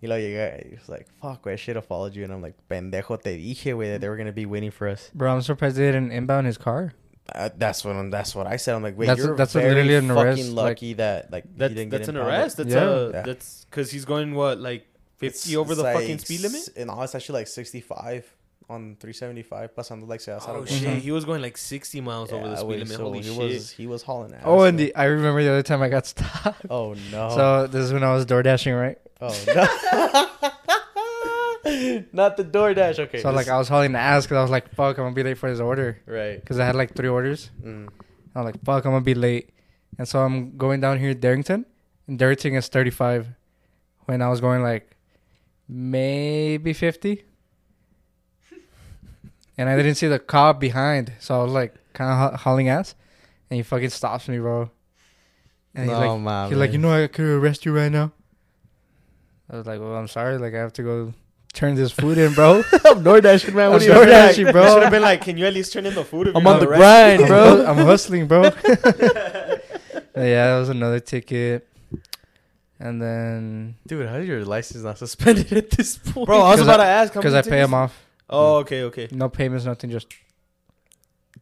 Y luego llega, he's like, fuck, güey, I should have followed you. And I'm like, pendejo, te dije, güey, that they were gonna be waiting for us. Bro, I'm surprised they didn't inbound his car. Uh, that's what I'm, that's what I said. I'm like, wait, That's- you're that's very literally an fucking arrest, like- lucky that like he That's didn't get that's an arrest. That's Yeah. a Yeah. that's because he's going what like fifty over the It's fucking speed limit. And all it's actually like 65 on 375, pasando like Cesar. Oh güey. shit, Mhm. he was going like sixty miles over the speed güey, limit. so Holy he shit! Was, he was hauling ass. Oh, and the I remember the other time I got stopped. Oh no. So this is when I was door dashing, right? oh no. Not the DoorDash. Okay. so like I was hauling the ass because I was like, "Fuck, I'm gonna be late for his order." right. Because I had like three orders. Mm. I'm like, "Fuck, I'm gonna be late," and so I'm going down here, Darrington, and Darrington is 35, when I was going like maybe 50, and I didn't see the cop behind, so I was like kind of hauling ass, and he fucking stops me, bro. And he's no, like, man. He's like, you know, I could arrest you right now. I was like, well, I'm sorry. Like, I have to go turn this food in, bro. I'm DoorDashing, man. What I'm do you DoorDashing, expect? You bro. should have been like, "Can you at least turn in the food?" If I'm on the grind, bro. I'm hustling, bro. yeah, that was another ticket. And then, Dude, how is your license not suspended at this point? Bro, I was about I- to ask because I pay him off. Oh, okay, okay. No payments, nothing. Just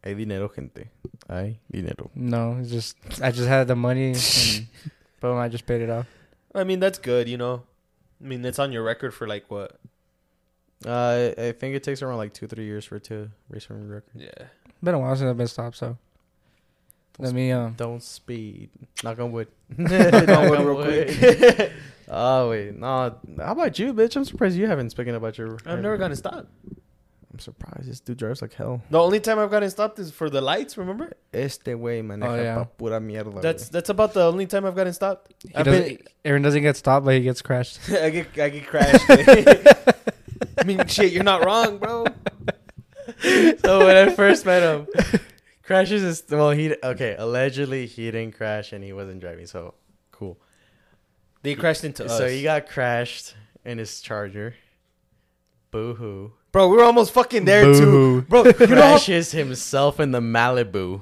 Hay dinero, gente. Hay dinero. no. It's just I just had the money, and boom, I just paid it off. I mean, that's good, you know. I mean, it's on your record for like what? Uh, I think it takes around like two, three years for it to race on your record. Yeah. Been a while since I've been stopped, so let me um. Don't speed. Knock on wood. Knock on wood real quick. oh wait, no. How about you, bitch? I'm surprised you haven't spoken about your. I've never gotten stopped. I'm surprised this dude drives like hell. The only time I've gotten stopped is for the lights. Remember? Este güey maneja Oh, yeah. pa pura mierda. That's güey. that's about the only time I've gotten stopped. He I've doesn't, been- Aaron doesn't get stopped, but he gets crashed. I get I get crashed. I mean, shit, you're not wrong, bro. so when I first met him, crashes is well. He okay. Allegedly, he didn't crash and he wasn't driving. So cool. They crashed into us. So he got crashed in his Charger. Boo hoo. Bro, we were almost fucking there too, Boo-hoo. bro. You know, how- Crashes himself in the Malibu.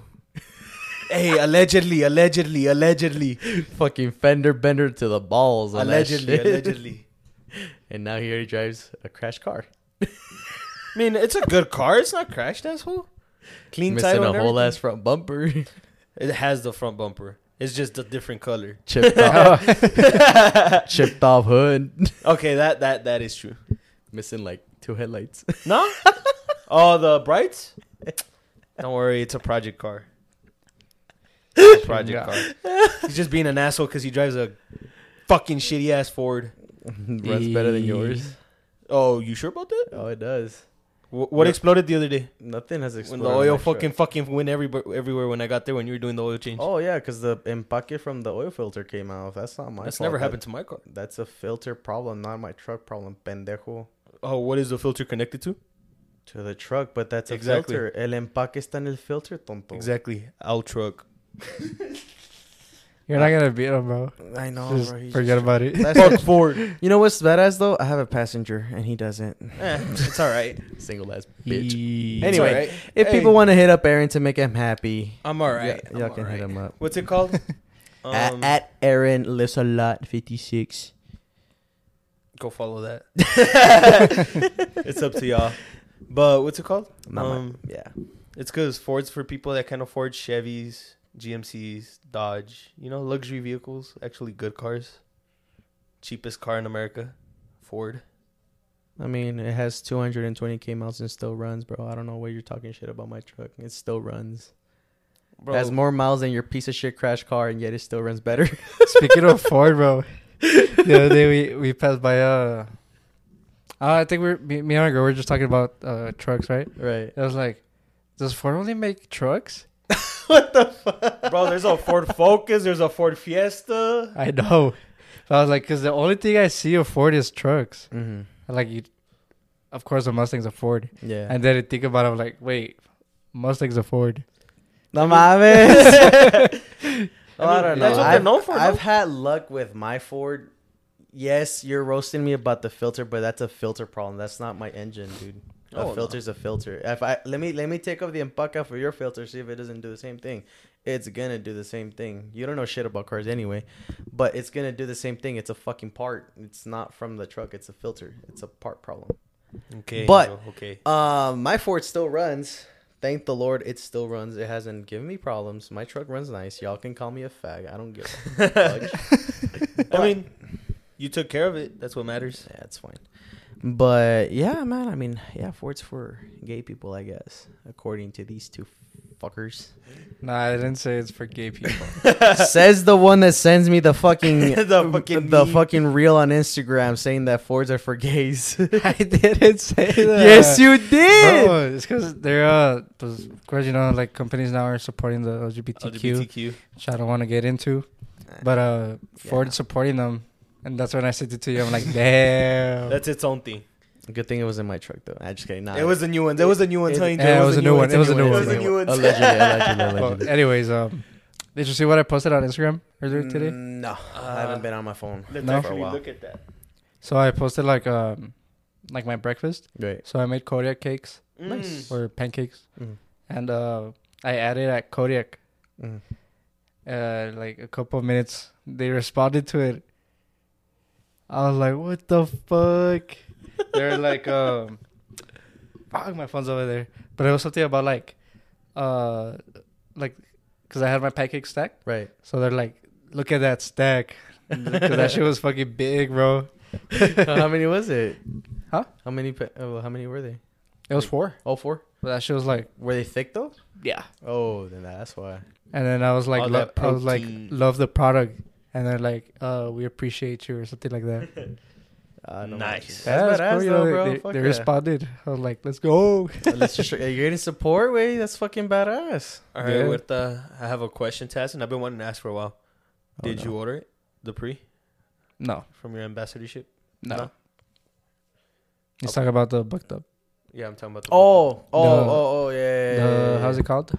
hey, allegedly, allegedly, allegedly, Fucking fender bender to the balls. on that allegedly, shit. allegedly. And now he already drives a crash car. I mean, it's a good car. It's not crashed, asshole. Clean Missing title. a and whole everything. ass front bumper. It has the front bumper. It's just a different color. chipped off, chipped off hood. Okay, that that that is true. Missing like two headlights. No? oh, the brights? Don't worry, it's a project car. It's a project Yeah. car. He's just being an asshole because he drives a fucking shitty ass Ford. Runs better than yours. Oh, you sure about that? Oh, it does. Wh- what Yeah. exploded the other day? Nothing has When exploded. the on oil my truck. fucking fucking went everywhere everywhere when I got there when you were doing the oil change. Oh yeah, because the empaque from the oil filter came out. That's not my. That's fault. never That- happened to my car. That's a filter problem, not my truck problem, pendejo. Oh, what is the filter connected to? To the truck, but that's a Exactly. filter. El empaque está en el filter, tonto. Exactly. Our truck. You're not gonna beat him, bro. I know, Just bro. forget just- about it. Fuck Ford. You know what's badass though? I have a passenger and he doesn't. Eh, it's all right. Single ass bitch. He- Anyway, all right. If Hey, people want to hit up Aaron to make him happy, I'm all right. y- y'all I'm can all hit him up. What's it called? at, Um, at Aaron lives a lot fifty six. Go follow that. it's up to y'all. But what's it called? Um, yeah. It's because Ford's for people that can afford Chevys, GMCs, Dodge. You know, luxury vehicles. Actually, good cars. Cheapest car in America, Ford. I mean, it has 220k miles and still runs, bro. I don't know why you're talking shit about my truck. It still runs. Bro, It has more miles than your piece of shit crash car, and yet it still runs better. Speaking of Ford, bro, the other day we we passed by uh, uh I think we're me, me and my girl were just talking about uh trucks, right? right. I was like, does Ford only make trucks? what the fuck? bro, there's a Ford Focus. There's a Ford Fiesta. I know. But I was like, because the only thing I see of Ford is trucks. Mm-hmm. Like, you, of course, the Mustang's a Ford. Yeah. And then I think about it, I'm like, wait, Mustang's a Ford. No mames. Oh, I, mean, don't know. that's what they're I've, known for. I've had luck with my Ford. Yes, you're roasting me about the filter, but that's a filter problem. That's not my engine, dude. A Oh, no. filter's a filter. If I let me let me take off the empaque for your filter, see if it doesn't do the same thing. It's gonna do the same thing. You don't know shit about cars anyway, but it's gonna do the same thing. It's a fucking part. It's not from the truck. It's a filter. It's a part problem. Okay, But- okay. Um, my Ford still runs. Thank the Lord, it still runs. It hasn't given me problems. My truck runs nice. Y'all can call me a fag. I don't give a fuck. I mean, you took care of it. That's what matters. Yeah, it's fine. But yeah, man. I mean, yeah, Ford's for gay people, I guess, according to these two fuckers. Nah, I didn't say it's for gay people. Says the one that sends me the fucking The fucking the meme. fucking reel on Instagram saying that Fords are for gays. I didn't say that. yes, you did. Bro, it's because they're, uh, those, of course, you know, like companies now are supporting the LGBTQ, LGBTQ. which I don't want to get into. But uh, Ford supporting them. And that's when I said it to you. I'm like, damn. That's its own thing. Good thing it was in my truck though. I just kidding. Nah, It was a new one. There was a new one. It- telling you Yeah, it was a new one. It was a new one. It was a new one. Allegedly, allegedly, Well, anyways, um, did you see what I posted on Instagram earlier today? Mm, No, I Uh, haven't been on my phone. Let's No. for a actually while. look at that. So I posted like um, like my breakfast. Great. So I made Kodiak cakes Nice. or pancakes, Mhm. and uh, I added at Kodiak. Mhm. Uh, like a couple of minutes, they responded to it. I was like, "What the fuck?" They're like, um, fuck, my phone's over there. But it was something about like, uh, like, cause I had my pancake stacked. Right. So they're like, "Look at that stack." Cause that shit was fucking big, bro. how many was it? Huh? How many? pa- Oh, how many were they? It was four. All four. But that shit was like, Were they thick though? yeah. Oh, then that's why. And then I was like, All lo- that I was like, protein. love the product. And they're like, uh, we appreciate you or something like that. Uh, no Nice. That's Yeah, badass that's cool, you though, know, bro. They, they yeah. responded. I was like, let's go. Let's just, you're getting support, way. That's fucking badass. All right, Yeah. Huerta, I have a question to ask, and I've been wanting to ask for a while. Oh, Did no. you order it, the pre, No, from your ambassadorship? no. No? He's talking about the Bucked Up. Yeah, I'm talking about the Oh, oh, The- oh, oh, yeah. yeah, yeah, The yeah, how's it called?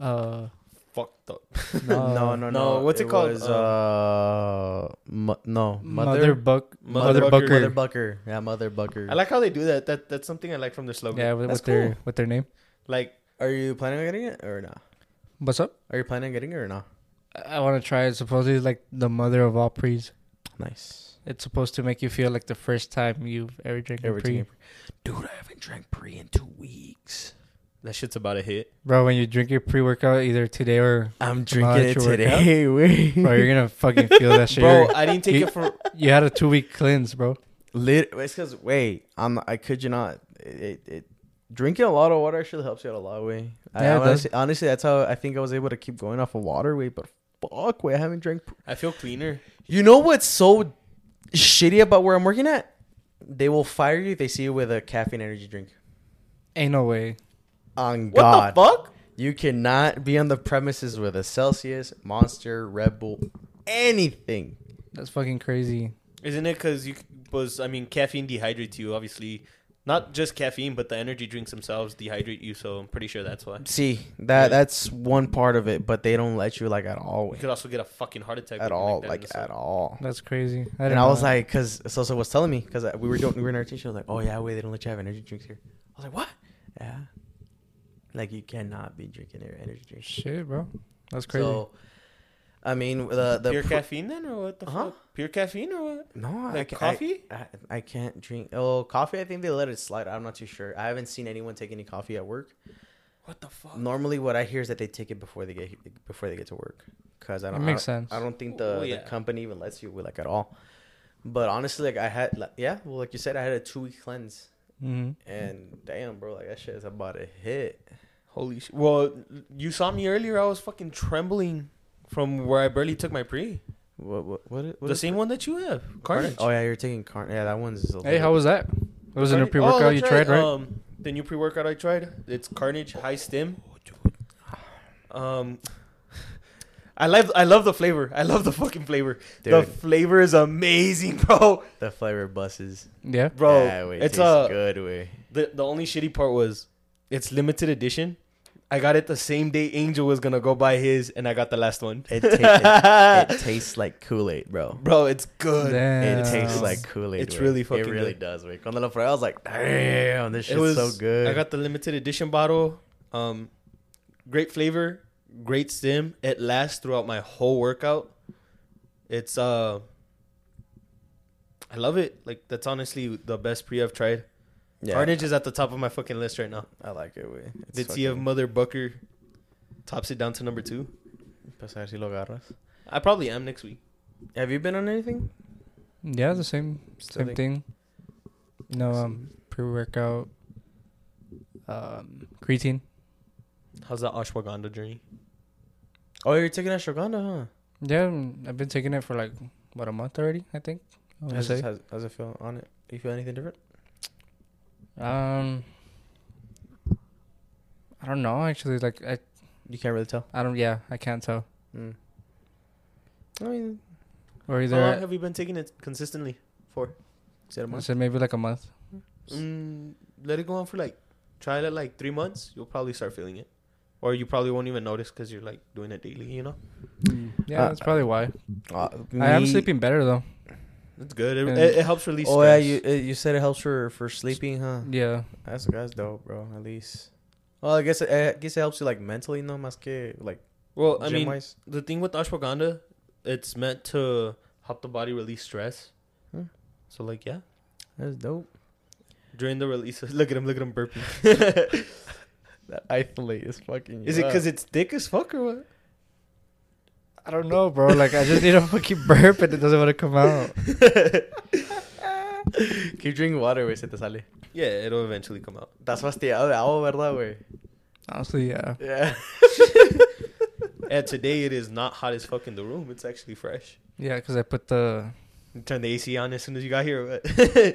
Uh, fucked up. no, no, no, No, what's it called? Was, uh, mu- no, mother, mother, buck, Mother mother, Bucker. bucker. mother bucker. Yeah, mother bucker. I like how they do that. That that's something I like from their slogan. yeah, with, That's with their cool. with their name. Like Are you planning on getting it or not? What's up? Are you planning on getting it or not? I, I want to try it. Supposedly, it's like the mother of all pre's. Nice. It's supposed to make you feel like the first time you've ever drank a Ever pre. taken- Dude, I haven't drank pre in two weeks. That shit's about to hit. Bro, when you drink your pre workout either today or I'm drinking it at workout? today. Wait. bro, you're gonna fucking feel that shit. Bro, You're- I didn't take you- it for. you had a two week cleanse, bro. Lit. It's because wait, I'm. I could you not. It, it, it drinking a lot of water actually helps you out a lot. Of way. Yeah, it does. honestly, honestly, that's how I think I was able to keep going off of water. Way, but fuck, way, I haven't drank. I feel cleaner. You know what's so shitty about where I'm working at? They will fire you if they see you with a caffeine energy drink. Ain't no way. On What God. the fuck? You cannot be on the premises with a Celsius, Monster, Red Bull, anything. That's fucking crazy. Isn't it because you was I mean caffeine dehydrates you obviously. Not just caffeine, but the energy drinks themselves dehydrate you. So I'm pretty sure that's why. See, that Yeah. that's one part of it, but they don't let you like at all. You could also get a fucking heart attack. At all, that in like at all. That's crazy. I And I was that. like, because Sosa was telling me, because uh, we were doing, we were in our teacher was like, oh yeah, wait, they don't let you have energy drinks here. I was like, what? Yeah, like you cannot be drinking their energy drink. shit, bro. That's crazy. So, I mean, the the Pure pr- caffeine then, or what the Huh? fuck? Pure caffeine or what? No, Like ca- coffee? I, I, I can't drink. Oh, coffee. I think they let it slide. I'm not too sure. I haven't seen anyone take any coffee at work. What the fuck? Normally, what I hear is that they take it before they get before they get to work. Cause I don't. makes I don't, sense. I don't think the, Oh, yeah. the company even lets you like at all. But honestly, like I had, like, yeah, well, like you said, I had a two week cleanse, hmm and damn, bro, like that shit is about to hit. Holy shit. Well, you saw me earlier. I was fucking trembling from where I barely took my pre. What what what? is- what the is same one that you have. Carnage. Oh yeah, you're taking Carnage. Yeah, that one's. a Hey, how was that? It was a new Carnage- pre oh, workout you that's tried, right? Um, the new pre workout I tried. It's Carnage High Stim. Um, I love I love the flavor. I love the fucking flavor. The flavor is amazing, bro. the flavor buses. yeah. Bro, yeah, wait, it's a good way. the the only shitty part was it's limited edition. I got it the same day Angel was gonna go buy his, and I got the last one. It, ta- it, it tastes like Kool Aid, bro. Bro, it's good. Damn. It tastes like Kool Aid. it's really fucking It really good. does. Wait, cuando lo probé, I was like, damn, this It shit's was so good. I got the limited edition bottle. Um, great flavor, great stim. It lasts throughout my whole workout. It's uh, I love it. Like that's honestly the best pre I've tried. Yeah, Carnage is at the top of my fucking list right now. I like it. Way. It's Did see if Mother Bucker tops it down to number two. Pues a si lo agarras. I probably am next week. Have you been on anything? Yeah, the same Still same think- thing. You know, um, pre workout, um, creatine. How's that ashwagandha journey? Oh, you're taking ashwagandha, huh? Yeah, mm, I've been taking it for like what a month already. I think. I huh? wanna How's, how's, how's it feel on it? Do you feel anything different? Um, I don't know actually. Like I, You can't really tell. I don't. Yeah, I can't tell. Mm. I mean, Or How long have you been taking it consistently for? is it a I month? said maybe like a month. Mm, let it go on for like try it at like three months. You'll probably start feeling it, or you probably won't even notice because you're like doing it daily. You know, Yeah, Uh, that's probably why. Uh, I am sleeping better though. It's good. It, it, it helps release. Oh yeah, you uh, you said it helps for for sleeping, huh? Yeah. That's that's dope, bro. At least. Well, I guess it, I guess it helps you like mentally, no, más que like Well, I gym mean, wise. the thing with ashwagandha, it's meant to help the body release stress. Hmm. So like, yeah, That's dope. during the release, look at him, look at him burping. That isolate is fucking. Is it because it's thick as fuck or what? I don't know, bro. Like I just need a fucking burp and it doesn't want to come out. keep drinking water, güey, se te sale. Yeah, it'll eventually come out. Estás fastidiado de agua, verdad, güey? Honestly, yeah. Yeah. And today it is not hot as fuck in the room. It's actually fresh. Yeah, because I put the You turned the AC on as soon as you got here. or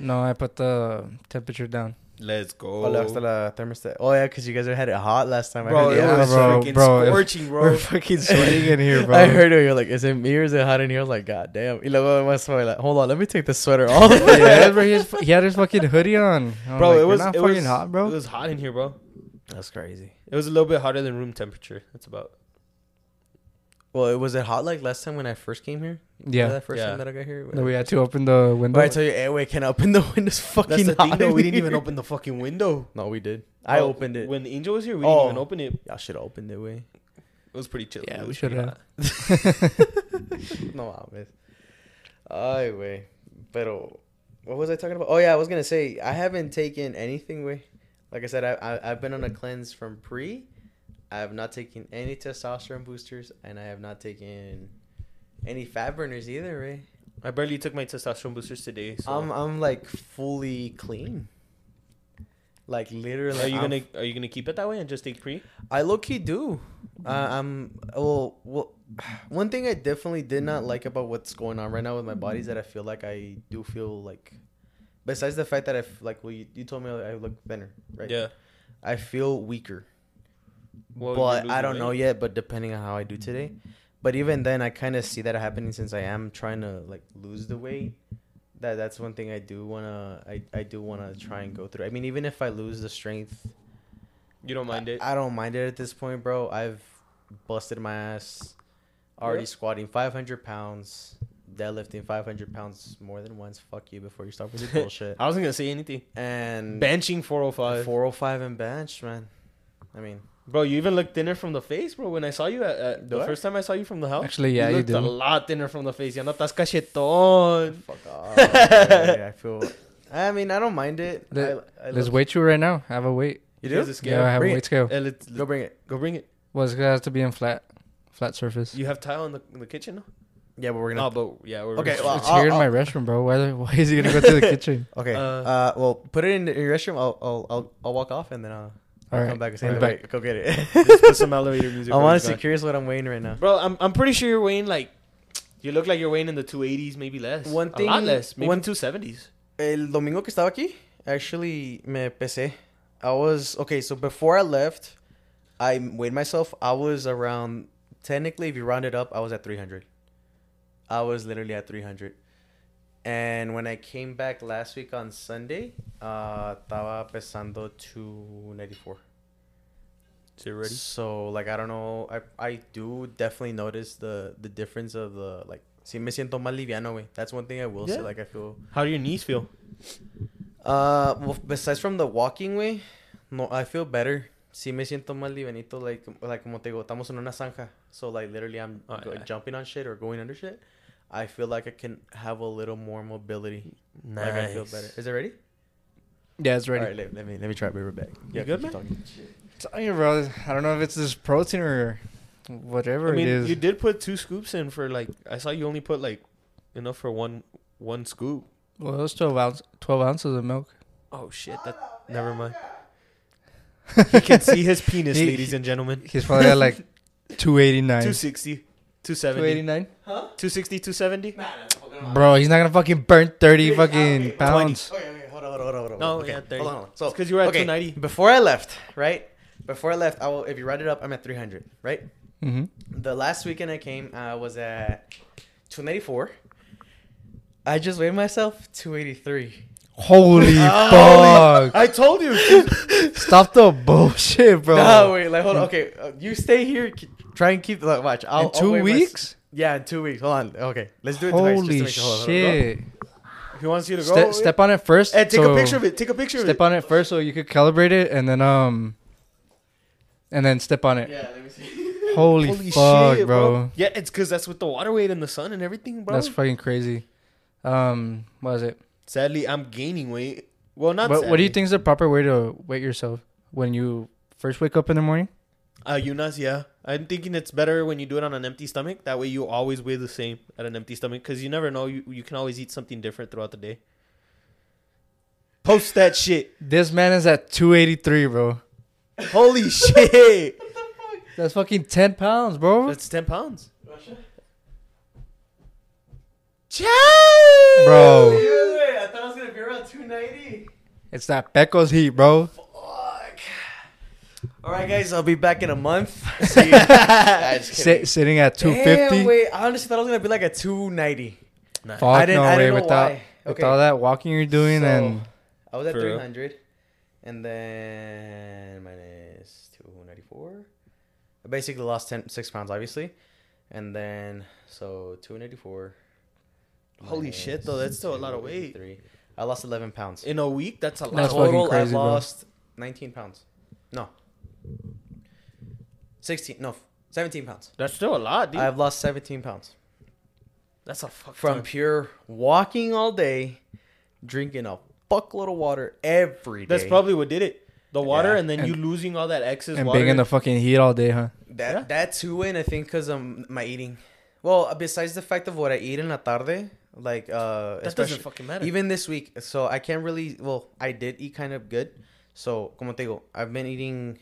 no, I put the temperature down. Let's go. Oh, hasta la thermostat. Oh yeah, because you guys had it hot last time. I Bro, heard it was bro, freaking bro, if- scorching, We're fucking sweating in here, bro. I heard it. You're like, is it me or is it hot in here? I was like, God damn. Y luego más fue like, hold on, let me take the sweater off. yeah, bro. He, has, he had his fucking hoodie on. Bro, like, it was not it fucking was hot, bro. It was hot in here, bro. That's crazy. It was a little bit hotter than room temperature. That's about. Well, it was it hot like last time when I first came here? yeah. that first Yeah. time that I got here. No, we had to open the window. But I tell you, hey, wait, can I open the windows? Fucking That's the hot thing, though. We didn't even open the fucking window. No, we did. I Oh, opened it. when the Angel was here. We Oh. didn't even oh. open it. Y'all should have opened it, way. It was pretty chill. Yeah, we should have. hot. no mames. Ay, way. Pero, what was I talking about? Oh yeah, I was gonna say I haven't taken anything, way. Like I said, I, I I've been on a cleanse from pre. I have not taken any testosterone boosters, and I have not taken any fat burners either, way. I barely took my testosterone boosters today. So. I'm I'm like fully clean. Like literally, are you I'm gonna Are you gonna keep it that way and just take pre? I low key do. Uh, I'm well, well. One thing I definitely did not like about what's going on right now with my body is that I feel like I do feel like, besides the fact that I like, well, you, you told me I look thinner, right? Yeah. I feel weaker. Well, but I don't know yet. But depending on how I do today, but even then, I kind of see that happening since I am trying to like lose the weight. That that's one thing I do wanna I, I do wanna try and go through. I mean, even if I lose the strength, You don't mind it. I, I don't mind it at this point, bro. I've busted my ass already Yeah. squatting 500 pounds, deadlifting 500 pounds more than once. Fuck you before you start with your bullshit. I wasn't gonna say anything. And Benching 405. 405 and bench, man. I mean, Bro, you even looked thinner from the face, bro. When I saw you at, at the I? first time I saw you from the house, Actually, yeah, you, looked do. a lot thinner from the face. Ya no estás cachetón. fuck off. Yeah, I feel. I mean, I don't mind it. Let- I, I Let's love- weight you right now. I have a weight. You do? a scale. Yeah, I have Bring a it. weight scale. Eh, let's- Go bring it. Go bring it. Well, it's gonna have to be in flat, flat surface. You have tile in the, in the kitchen? No? Yeah, but we're gonna. No, but yeah, we're Okay, It's, well, it's I'll- here in my I'll- restroom, bro. Why? Why is he gonna go to the kitchen? Okay. Uh, Uh, well, put it in your restroom. I'll, I'll, I'll, I'll walk off and then I'll, I'll All right, come back and say, I'll "Wait, be wait, go get it. Just put some elevator music. I'm honestly curious what I'm weighing right now. Bro, I'm I'm pretty sure you're weighing like, you look like you're weighing in the 280s, maybe less. One a lot thing- less, maybe one- 270s. El domingo que estaba aquí, actually me pesé. I was okay. So before I left, I weighed myself. I was around. Technically, if you round it up, I was at 300. I was literally at 300. And when I came back last week on Sunday, uh, estaba pesando 294. Is it ready? So like I don't know, I I do definitely notice the the difference of the like. Si me siento más liviano, güey. That's one thing I will say. Like I feel. How do your knees feel? Uh, well, besides from the walking way, no, I feel better. Sí me siento más livianito, like, like como te digo, estamos en una zanja. So, like, literally, I'm Oh, go- yeah. jumping on shit or going under shit. I feel like I can have a little more mobility. Nice. Like, I feel better. Is it ready? Yeah, it's ready. All right, let, let me let me try. Be right back. You good, man? talking. Telling you, bro. I don't know if it's this protein or whatever I mean, it is. you did put two scoops in for like. I saw you only put like enough for one one scoop. well, it was twelve ounce, twelve ounces of milk. Oh shit! That never mind. he can see his penis, He- ladies and gentlemen. He's probably at like two eighty nine. 260, 270, Two eighty nine. 260, 270. Bro, he's not gonna fucking burn thirty fucking pounds. Okay, okay, hold on, hold on, hold on. No, okay. yeah, 30. Hold on, hold on. So, because you were at okay, 290. before I left, right? Before I left, I will, if you write it up, I'm at 300, right? Mm-hmm. The last weekend I came, I was at 294. I just weighed myself 283. Holy Oh, fuck! I told you. Stop the bullshit, bro. No, wait, like hold on. Okay, uh, you stay here. Try and keep. Like, watch. I'll, In I'll two my- weeks? yeah, in two weeks. Hold on. Okay, let's do it. twice, just to Holy make sure. Hold on, shit! he wants you to go. Ste- step on it first. and take so- a picture of it. Take a picture of Step it. on it first, so you could calibrate it, and then um, and then step on it. Yeah, let me see. Holy, Holy fuck, shit, bro. Yeah, it's because that's with the water weight and the sun and everything, bro. That's fucking crazy. Um, what is it? Sadly, I'm gaining weight. Well, not. What, what do you think is the proper way to weight yourself when you first wake up in the morning? Uh, Yunas, yeah. I'm thinking it's better when you do it on an empty stomach. That way you always weigh the same at an empty stomach because you never know. You, you can always eat something different throughout the day. Post that shit. This man is at 283, bro. Holy shit. That's fucking 10 pounds, bro. That's 10 pounds. Bro. Wait, I thought I was gonna be around 290. It's that Pecos heat, bro. Fuck. All right, guys. I'll be back in a month. See, Nah, just Sit, sitting at Damn, 250. wait. I honestly thought I was gonna be like a 290. Nice. Fuck I didn't- no I way. didn't know Without, why. with Okay. all that walking you're doing So, and I was at For real? 300, and then minus 294. I basically lost 10, 6 pounds, obviously. And then, so 284. Holy shit, though, that's still a lot of weight. 283. I lost 11 pounds. In a week, that's a lot. That's fucking Total, crazy, I bro. lost 19 pounds. No. 16, no, 17 pounds. That's still a lot, dude. I've lost 17 pounds. that's a fuck From ton. pure walking all day, drinking a fuckload of water every day. That's probably what did it. The water, Yeah. and then And- you losing all that excess and water. being in the fucking heat all day, huh? That Yeah. that too, and I think because of my eating. Well, besides the fact of what I eat in la tarde, like uh, that doesn't fucking matter. even this week. So I can't really. Well, I did eat kind of good. So como te digo, I've been eating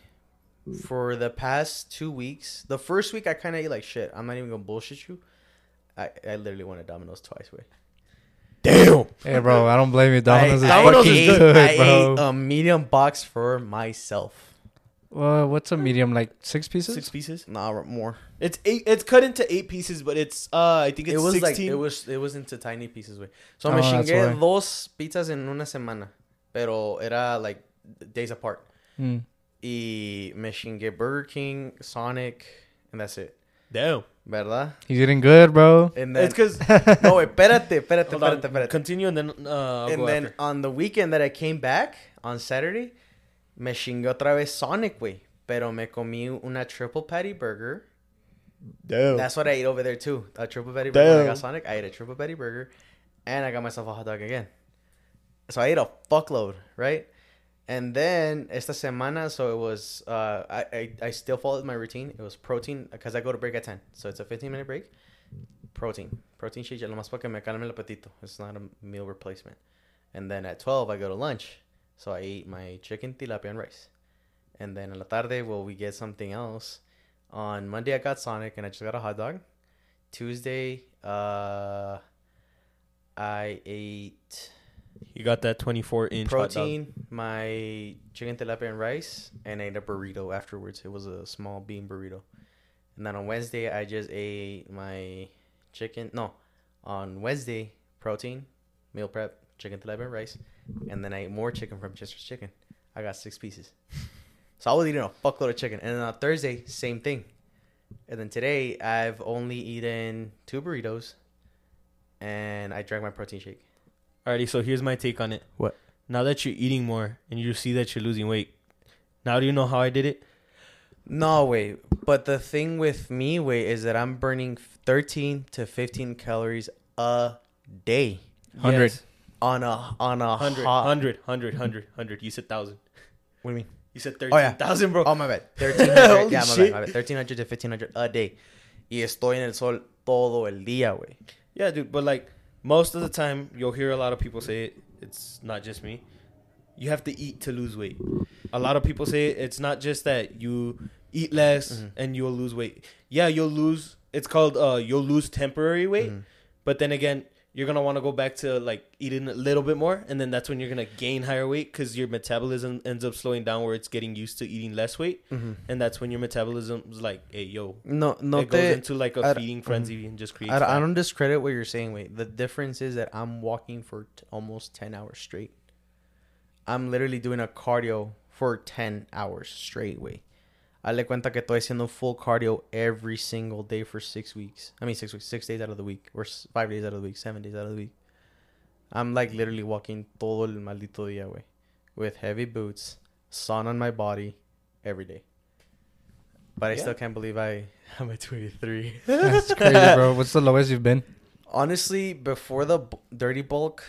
for the past two weeks. The first week I kind of ate like shit. I'm not even gonna bullshit you. I I literally went to Domino's twice. Way. Damn. Hey, bro, I don't blame you. Domino's is Domino's fucking is good, I bro. ate a medium box for myself. well, what's a medium? Like six pieces? Six pieces. Nah, more. It's eight. It's cut into eight pieces, but it's uh, I think it's it was like it was it was into tiny pieces, way. So Oh, me that's chingué why. dos pizzas en una semana, pero era like days apart. Mm. Y me chingué Burger King, Sonic, and that's it. Damn. ¿Verdad? He's getting good, bro. And then It's because no, wait, espérate, espérate, Hold on. espérate, espérate. Continue and then uh, I'll and go then after. on the weekend that I came back on Saturday, me chingué otra vez Sonic, güey. Pero me comí una triple patty burger. Damn. That's what I ate over there too. A triple patty burger. When I got Sonic. I ate a triple patty burger, and I got myself a hot dog again. So I ate a fuckload, right? And then esta semana, so it was. Uh, I, I I still followed my routine. It was protein because I go to break at ten, so it's a fifteen minute break. Protein, protein shake, ya nomás para me calme el apetito. It's not a meal replacement. And then at twelve, I go to lunch, so I eat my chicken tilapia and rice. And then in la tarde, well, we get something else. On Monday, I got Sonic and I just got a hot dog. Tuesday, uh, I ate You got that 24 inch protein, my chicken tilapia and rice, and ate a burrito afterwards. It was a small bean burrito. And then on Wednesday, I just ate my chicken. No, on Wednesday, protein, meal prep, chicken tilapia and rice, and then I ate more chicken from Chester's Chicken. I got six pieces. So I was eating a fuckload of chicken. And then on Thursday, same thing. And then today, I've only eaten two burritos, and I drank my protein shake. Alrighty, so here's my take on it. What? Now that you're eating more and you see that you're losing weight, now do you know how I did it? No way. But the thing with me, way is that I'm burning 13 to 15 calories a day 100. Yes. on a on a 100, hot. 100, 100, 100, 100. You said 1,000. What do you mean? You said Oh, yeah. 13,000, bro. Oh my bad. 1300. Holy yeah, my shit. bad, my bad. 1300 to 1500 a day. Y estoy en el sol todo el día, güey. Yeah, dude, but like most of the time, you'll hear a lot of people say it. It's not just me. You have to eat to lose weight. A lot of people say it. It's not just that you eat less Mhm. and you'll lose weight. Yeah, you'll lose. It's called uh, you'll lose temporary weight. Mhm. But then again, you're gonna want to go back to like eating a little bit more, and then that's when you're gonna gain higher weight because your metabolism ends up slowing down where it's getting used to eating less weight, Mhm. and that's when your metabolism's like, hey, yo, No, no it goes into like a I- feeding frenzy and just creates. I, I don't discredit what you're saying, wait. The difference is that I'm walking for t- almost 10 hours straight. I'm literally doing a cardio for 10 hours straight, wait. Hazle cuenta que estoy haciendo full cardio every single day for six weeks. I mean, six weeks, six days out of the week, or five days out of the week, seven days out of the week. I'm like literally walking todo el maldito día, way, with heavy boots, sun on my body, every day. But I Yeah. still can't believe I am at 23. That's crazy, bro. What's the lowest you've been? Honestly, before the b- dirty bulk,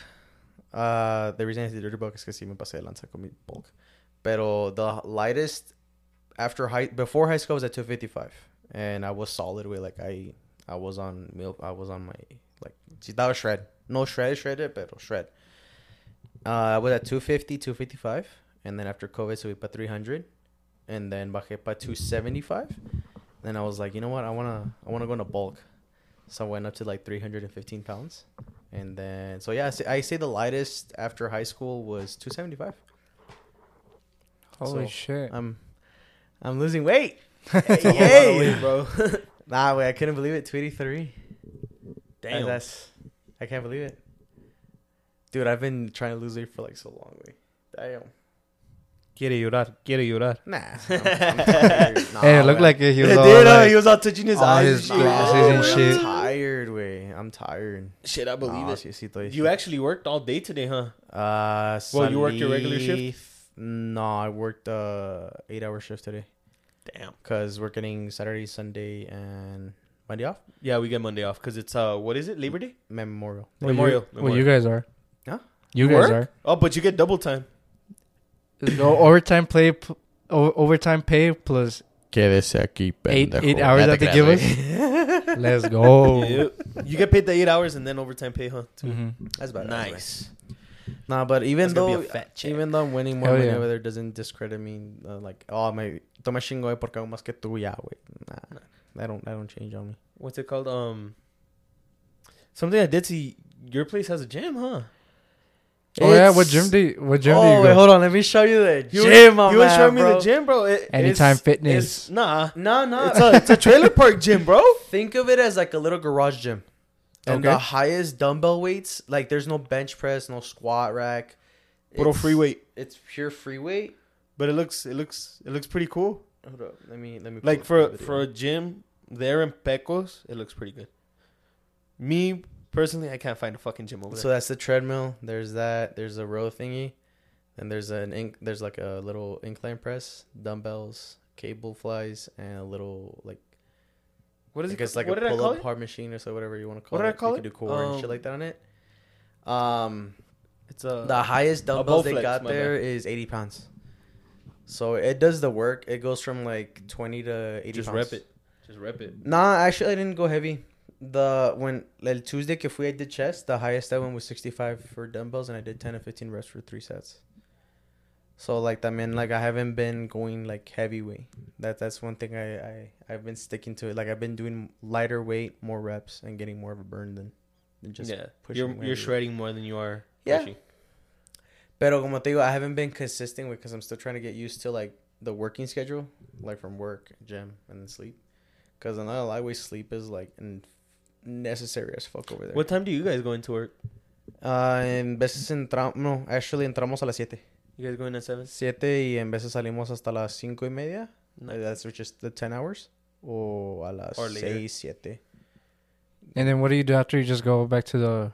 uh, the reason I did dirty bulk is because sí me pasé de lanza con mi bulk. Pero the lightest after high before high school was at 255, and I was solid with like I I was on meal I was on my like that was shred no shred shredded but shred. Uh, I was at 250 255, and then after COVID so we put 300, and then bajé para 275. Then I was like, you know what, I wanna I wanna go into bulk. So I went up to like 315 pounds. And then, so yeah, I say, I say the lightest after high school was 275. Holy So, shit. I'm, I'm losing weight. It's a whole Yay! bro. Nah, wait, I couldn't believe it. 283. Damn. That's, I can't believe it. Dude, I've been trying to lose weight for like so long. Wait. Damn. Quiere llorar, quiere llorar. Nah. I'm, I'm tired. Nah, hey, it looked wait. like he was It all did, uh, like, he was all touching his all eyes. his and shit. glasses and wait, shit. I'm tired, way. I'm tired. Shit, I believe Nah, it. sí, sí, estoy- You actually worked all day today, huh? Uh, Well, you worked your regular shift? No, I worked uh eight hour shift today Damn. because we're getting Saturday, Sunday, and Monday off. Yeah, we get Monday off because it's uh, what is it? Labor Day. Memorial. Well, Memorial. You, well, you guys are. Huh? You You guys work? Oh, but you get double time. No overtime play, pl- o- overtime pay plus Quédese aquí, eight eight hours that they give us. Let's go. Yep. You get paid the eight hours and then overtime pay, huh? Too. Mhm. That's about Nice. Nah, but even though be a fat check. even though I'm winning more Hell money yeah. over there doesn't discredit me. Uh, like, oh, my toma chingo porque hago más que tú ya, güey. Nah, that don't that don't change on me. What's it called? Um, something I did see your place has a gym, huh? Oh yeah, what gym do you, what gym oh, do you wait, hold on. Let me show you the You gym, was, my you was man, showing me bro. the gym, bro. It, Anytime it's, Fitness. It's, nah, nah, no. it's a it's a trailer park gym, bro. Think of it as like a little garage gym. And Okay. the highest dumbbell weights, like there's no bench press, no squat rack. Puro free weight, It's pure free weight. but it looks it looks it looks pretty cool. Hold up. Let me let me Like for for a gym there in Pecos, it looks pretty good. Me personally, I can't find a fucking gym over there. So that's the treadmill. There's that. There's a row thingy. and there's an ink. There's like a little incline press, dumbbells, cable flies, and a little like What is I it? guess ca- like what a did I pull-up it? hard machine or so whatever you want to call What it. did I call you it? could do core and shit Um, like that on it. Um, It's a the highest dumbbells they Bowflex, got my there is 80 pounds. So it does the work. It goes from like 20 to 80 just pounds. rep it, just rep it. Nah, actually, I didn't go heavy. The when like Tuesday que fui, I did chest. The highest I went was 65 for dumbbells, and I did 10 to 15 reps for three sets. So like that mean like I haven't been going like heavyweight. That that's one thing I I I've been sticking to it. Like I've been doing lighter weight, more reps, and getting more of a burn than, than just. yeah, pushing you're you're shredding more than you are. Yeah. pushing. Pero como te digo, I haven't been consistent with because I'm still trying to get used to like the working schedule, like from work, gym, and then sleep. Because I'm not gonna lie, sleep is like necessary as fuck over there. What time do you guys go into work? Uh, en veces entramos, no, actually entramos a las 7. You guys going at seven? 7 y en veces salimos hasta las 5 y media. Nice. That's just the 10 hours. O a las Or later. 6, 7. And then what do you do after you just go back to the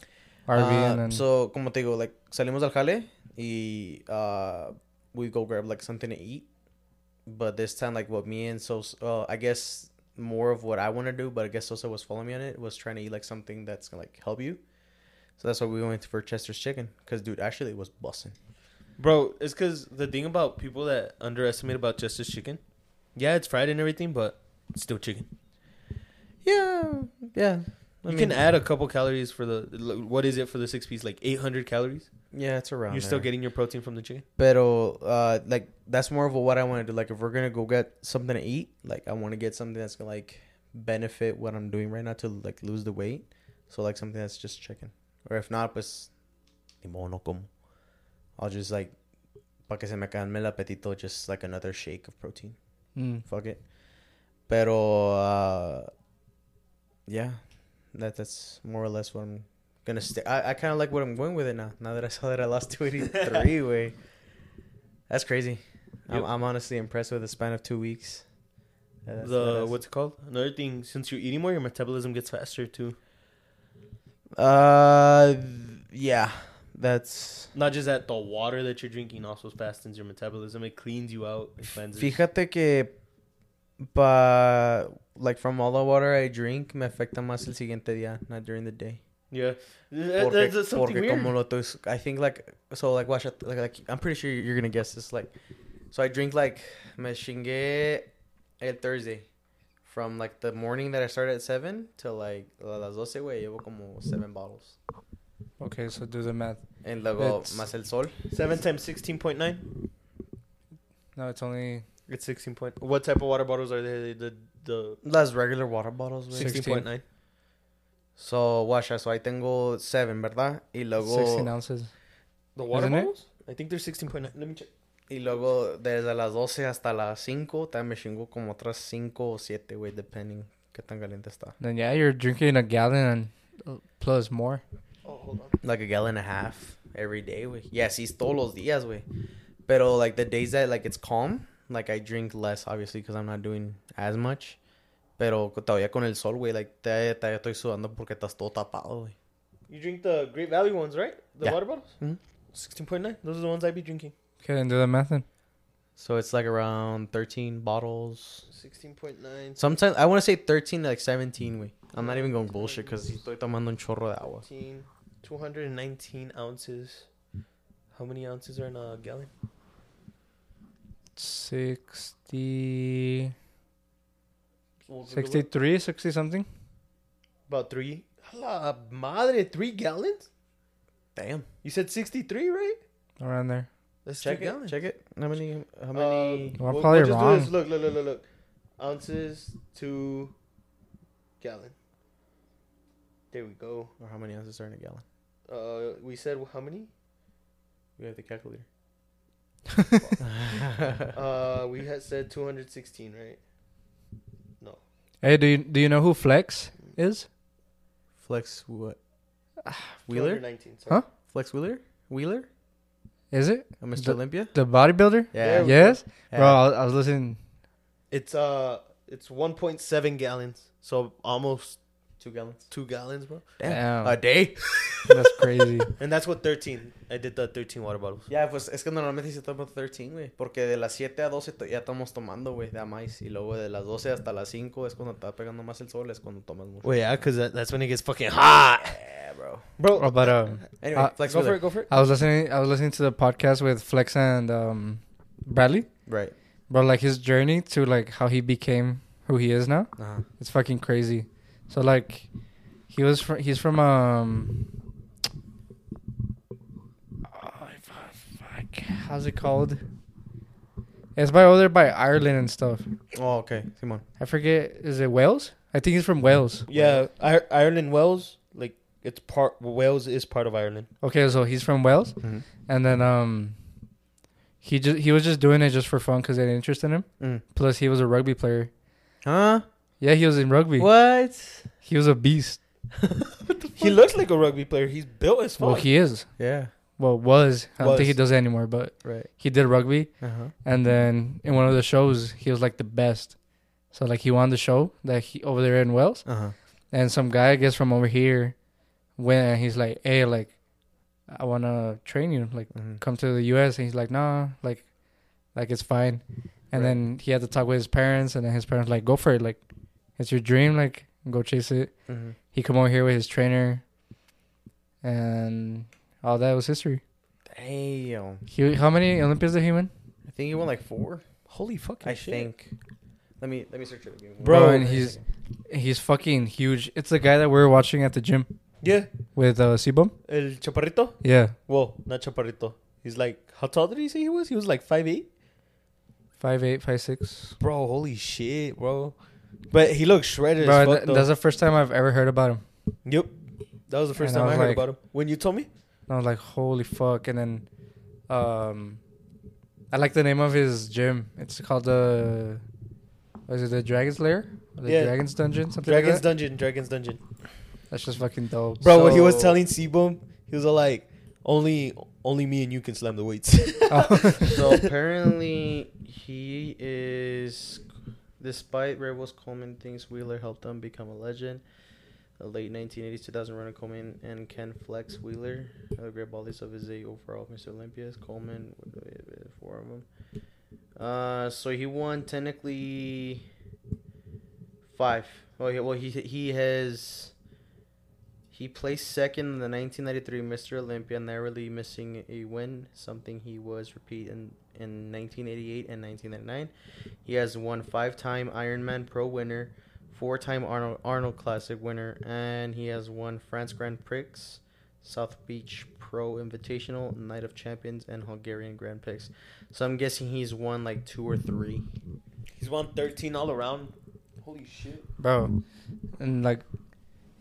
RV Uh, and then So, como te digo, like, salimos al jale y uh, we go grab, like, something to eat. But this time, like, what me and so, uh, I guess more of what I want to do, but I guess Sosa was following me on it, was trying to eat, like, something that's going to, like, help you. So that's why we went for Chester's Chicken. Because, dude, actually, it was busting. Bro, it's because the thing about people that underestimate about Chester's Chicken, yeah, it's fried and everything, but it's still chicken. Yeah, yeah. I you mean, can add a couple calories for the what is it for the six piece? Like eight hundred calories. Yeah, it's around You're still getting your protein from the chicken. Pero uh, like that's more of a what I want to do. Like if we're gonna go get something to eat, like I want to get something that's gonna like benefit what I'm doing right now to like lose the weight. So like something that's just chicken. Or if not, pues ni modo no como. I'll just like para que se me calme el apetito, just like another shake of protein. Mm. Fuck it. Pero uh, yeah, that that's more or less what I'm gonna stay. I, I kind of like what I'm going with it now. Now that I saw that I lost 283, way. That's crazy. I'm, I'm honestly impressed with the span of two weeks. Yeah, that's- the that's- what's it called? Another thing, since you're eating more, your metabolism gets faster too. Uh, yeah, that's. Not just that, the water that you're drinking also fastens your metabolism. It cleans you out. It cleanses. Fíjate que, pa, like from all the water I drink, me afecta más el siguiente día, not during the day. Yeah, Porque, that's, that's something weird. como lo estoy, I think like so like watch it like, like I'm pretty sure you're gonna guess this like so I drink like me chingué el Thursday from like the morning that I started at seven till like las 12 güey llevo como seven bottles Okay, so do the math. and luego It's- más el sol Seven times sixteen point nine. No, it's only It's sixteen point. What type of water bottles are they? The the las regular water bottles güey. sixteen point nine. so watch so I tengo seven verdad y luego 16 ounces. The water Isn't it? bottles? I think they're sixteen point nine. Let me check. y luego desde las 12 hasta las 5 también me chingo como otras 5 o 7 güey depending qué tan caliente está Then yeah, you're drinking a gallon and uh, plus more. Oh, hold on. like a gallon and a half every day, güey. Yeah, sí, todos los días, güey. Pero like the days that like it's calm, like I drink less obviously because I'm not doing as much. Pero todavía con el sol, güey, like todavía, todavía estoy sudando porque estás todo tapado, güey. You drink the Great Value ones, right? The Yeah. water bottles. Mhm. Sixteen point nine. Those are the ones I be drinking. Okay, then do the math then. So it's like around 13 bottles. Sixteen point nine. Sometimes I want to say 13 like 17, güey. I'm not even going bullshit because estoy tomando un chorro de agua. 219 ounces. How many ounces are in a gallon? 60, 63, 60 something. About three. La madre, three gallons? Damn. You said 63, right? Around there. That's Check it. gallons. Check it. How many? How Um, many? Well, I'm we'll- probably we'll just do wrong. this. Look, look, look, look, look. Ounces to gallon. There we go. or how many ounces are in a gallon? Uh, we said how many? We have the calculator. Uh, we had said 216, right? No. Hey, do you do you know who Flex is? Flex what? Wheeler? 219, Huh? Flex Wheeler? Wheeler? Is it Uh, Mr. The- Olympia? the bodybuilder? Yeah. Yes, Yeah. bro. I I was listening. It's uh, it's 1.7 gallons, so almost Two gallons. two gallons, bro. Damn, A day? that's crazy. And that's what 13. I did the 13 water bottles. Ya, pues es que normalmente se toma 13, güey. Porque de las 7 a 12 to- ya estamos tomando, güey, de a más. Y luego de las 12 hasta las 5 es cuando está pegando más el sol, es cuando tomas mucho. Well, yeah, because that, that's when it gets fucking hot, Yeah, bro. bro. Oh, but um, Anyway, Uh, Flex go for it, go for it. I was listening. I was listening to the podcast with Flex and um, Bradley. Right. Bro, like his journey to like how he became who he is now. Uh-huh. It's fucking crazy. So like, he was from. He's from um. Oh, fuck. How's it called? It's by over there by Ireland and stuff. Oh, okay. Simon. I forget. Is it Wales? I think he's from Wales. Yeah, I- Ireland, Wales, like it's part. Wales is part of Ireland. Okay, so he's from Wales, Mm-hmm. and then um, he just he was just doing it just for fun because they had interest in him. Mm. Plus, he was a rugby player. Huh? Yeah, he was in rugby. What? He was a beast. He looks like a rugby player. He's built as fuck. Well, he is. Yeah. Well, was. I don't think he does it anymore, but Right. he did rugby. Uh-huh. And then in one of the shows, he was like the best. So like he won the show that he over there in Wales, Uh-huh. and some guy I guess from over here went and he's like, "Hey, like, I wanna train you, like, Mhm. come to the U.S." And he's like, "Nah, like, like it's fine." And Right. then he had to talk with his parents, and then his parents like, "Go for it, like, it's your dream, like, go chase it." Mhm. He come over here with his trainer, and all that was history. Damn. He how many Olympics did he win? I think he won like four. Holy fucking I shit. think. Let me let me search it again. Bro, One and he's- He's fucking huge. It's the guy that we were watching at the gym Yeah, with uh, C-Bum. El Chaparrito. Yeah, Well, not Chaparrito. He's like, how tall did he say he was? He was like five eight. five eight, five six. Bro, holy shit, bro. But he looks shredded Bro, as fuck, th- though. that's the first time I've ever heard about him. Yep. That was the first And I time I, was heard like- about him. When you told me? And I was like, holy fuck! And then, um, I like the name of his gym. It's called the, what is it the Dragon's Lair? Or the Yeah. Dragon's Dungeon, something Dragon's like that. Dungeon, Dragon's Dungeon. That's just fucking dope. Bro, when he was So- telling C-Bum, he was all like, only only me and you can slam the weights. Oh. so apparently he is despite Rebels Coleman thinks Wheeler helped them become a legend. The late 1980s 2000 runner Coleman and Ken Flex Wheeler, the great bodies of his eight overall Mr. Olympias. Coleman, four of them. Uh, so he won technically five. Oh, yeah, well he he has he placed second in the 1993 Mr. Olympia, narrowly missing a win, something he was repeat in, in 1988 and 1999. He has won five-time Ironman Pro winner, four-time Arnold, Arnold Classic winner, and he has won France Grand Prix, South Beach Pro Invitational, Night of Champions, and Hungarian Grand Prix. So I'm guessing he's won like two or three. He's won 13 all around. Holy shit. bro. And like,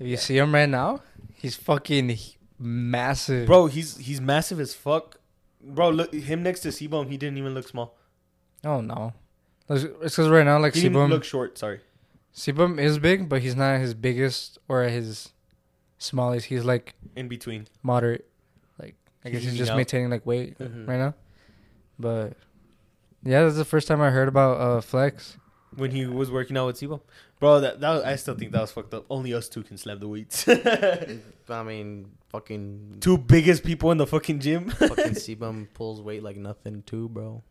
if you see him right now, he's fucking massive. Bro, he's he's massive as fuck. Bro, look him next to C-Bum, he didn't even look small. Oh no, it's because right now like He didn't look short, sorry. C-Bum is big, but he's not his biggest or his smallest. He's like In between. moderate. Like I He's guess he's eating just out. maintaining like weight Mhm. right now. But yeah, that's the first time I heard about uh flex. When he was working out with C-Bum. Bro, that, that was, I still think that was fucked up. Only us two can slam the weights. I mean, fucking two biggest people in the fucking gym. fucking C-Bum pulls weight like nothing too, bro.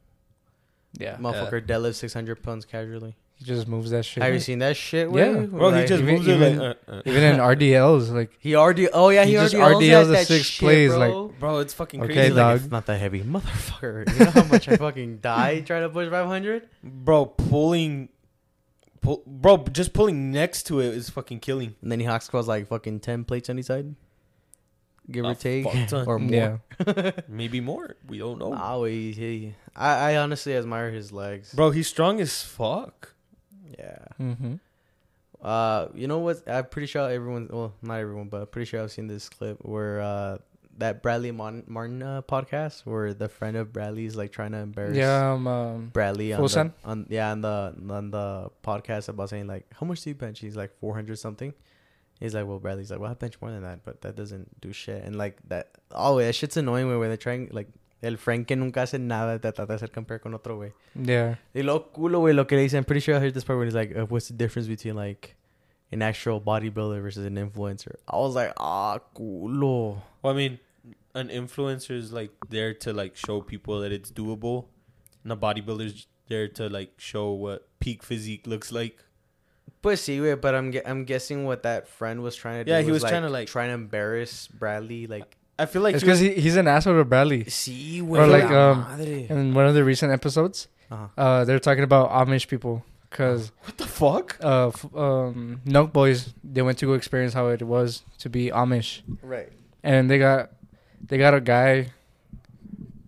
Yeah, Motherfucker deadlifts 600 pounds casually. he just moves that shit. Have you seen that shit? Yeah. Way? Bro, he Like, just even- moves it even- like. Uh, uh. Even in RDLs, like He RD. Oh yeah, he, He just RDLs, RDLs at the that six shit, plays, bro. Bro, it's fucking Okay, crazy. He's Like, like, dog. it's not that heavy, motherfucker. You know how much I fucking died trying to push 500? bro, pulling. Pull, bro, just pulling next to it is fucking killing. And then he hack squats like fucking 10 plates on each side, give A or take, fuck ton. or more. yeah, Maybe more. We don't know. Nah, he, he, I, I honestly admire his legs. Bro, he's strong as fuck. Yeah. mm-hmm. Uh, you know what? I'm pretty sure everyone. Well, not everyone, but I'm pretty sure I've seen this clip where uh that Bradley Mon- Martin uh, podcast where the friend of Bradley's like trying to embarrass Yeah, um, um Bradley on Full the, on yeah on the on the podcast about saying like how much do you bench? He's like 400 something. He's like, well, Bradley's like, well, I bench more than that, but that doesn't do shit. And like that, oh, that shit's annoying when they're trying like el Frank que nunca hace nada te trata de hacer compare con otro güey. yeah. Y lo culo, güey, lo que le dicen. I'm pretty sure I heard this part when he's like, uh, what's the difference between like an actual bodybuilder versus an influencer? I was like, ah, culo. Well, I mean, an influencer is like there to like show people that it's doable, and a bodybuilder's there to like show what peak physique looks like. Pues sí, güey, but I'm gue- I'm guessing what that friend was trying to do. Yeah, he was trying to, like- trying to embarrass Bradley, like. I feel like it's because he, he's an asshole to Bradley. Sí, Or like, um, madre. In one of the recent episodes, Uh-huh. uh, they're talking about Amish people because what the fuck? uh, f- um, Nelk boys they went to go experience how it was to be Amish, Right. and they got they got a guy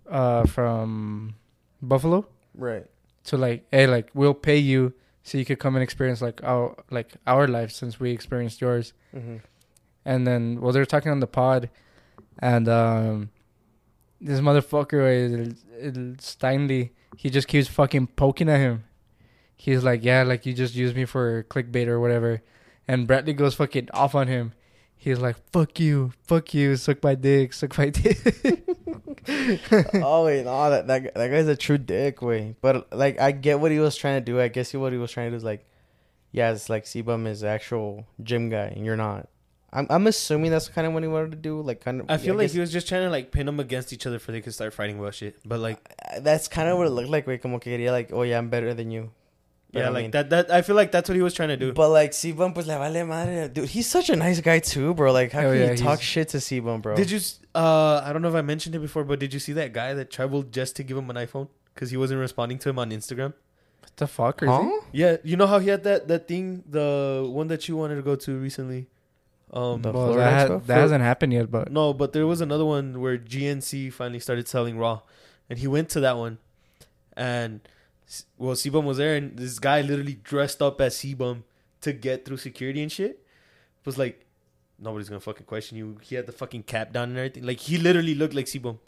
uh, from Buffalo Right. to like, hey, like we'll pay you so you could come and experience like our like our life since we experienced yours. Mm-hmm. And then well, they're talking on the pod, and um, this motherfucker Steiny, he just keeps fucking poking at him. He's like, yeah, like you just used me for clickbait or whatever, and Bradley goes fucking off on him. He's like, fuck you, fuck you, suck my dick, suck my dick. oh wait, no, that, that that guy's a true dick, way. But like, I get what he was trying to do. I guess what he was trying to do is like, yeah, it's like C-Bum is actual gym guy, and you're not. I'm I'm assuming that's kind of what he wanted to do. Like, kind of. I feel like guess- he was just trying to like pin them against each other for they could start fighting about shit. But like, uh, that's kind of what it looked like. Way, como que quería like, oh yeah, I'm better than you. But yeah, I like mean- that. That I feel like that's what he was trying to do. But like C-Bum, pues le vale madre, dude. He's such a nice guy too, bro. Like, how Hell can yeah, you talk shit to C-Bum, bro? Did you? s- Uh, I don't know if I mentioned it before, but did you see that guy that traveled just to give him an iPhone because he wasn't responding to him on Instagram? what the fuck? Crazy? Huh? Yeah, you know how he had that that thing, the one that you wanted to go to recently. Um, The Well, Florida that, ha- that hasn't happened yet, but no, but there was another one where GNC finally started selling Raw, and he went to that one, and s- well, C-Bum was there, and this guy literally dressed up as C-Bum to get through security and shit. It Was like, nobody's gonna fucking question you. He had the fucking cap down and everything. Like he literally looked like C-Bum.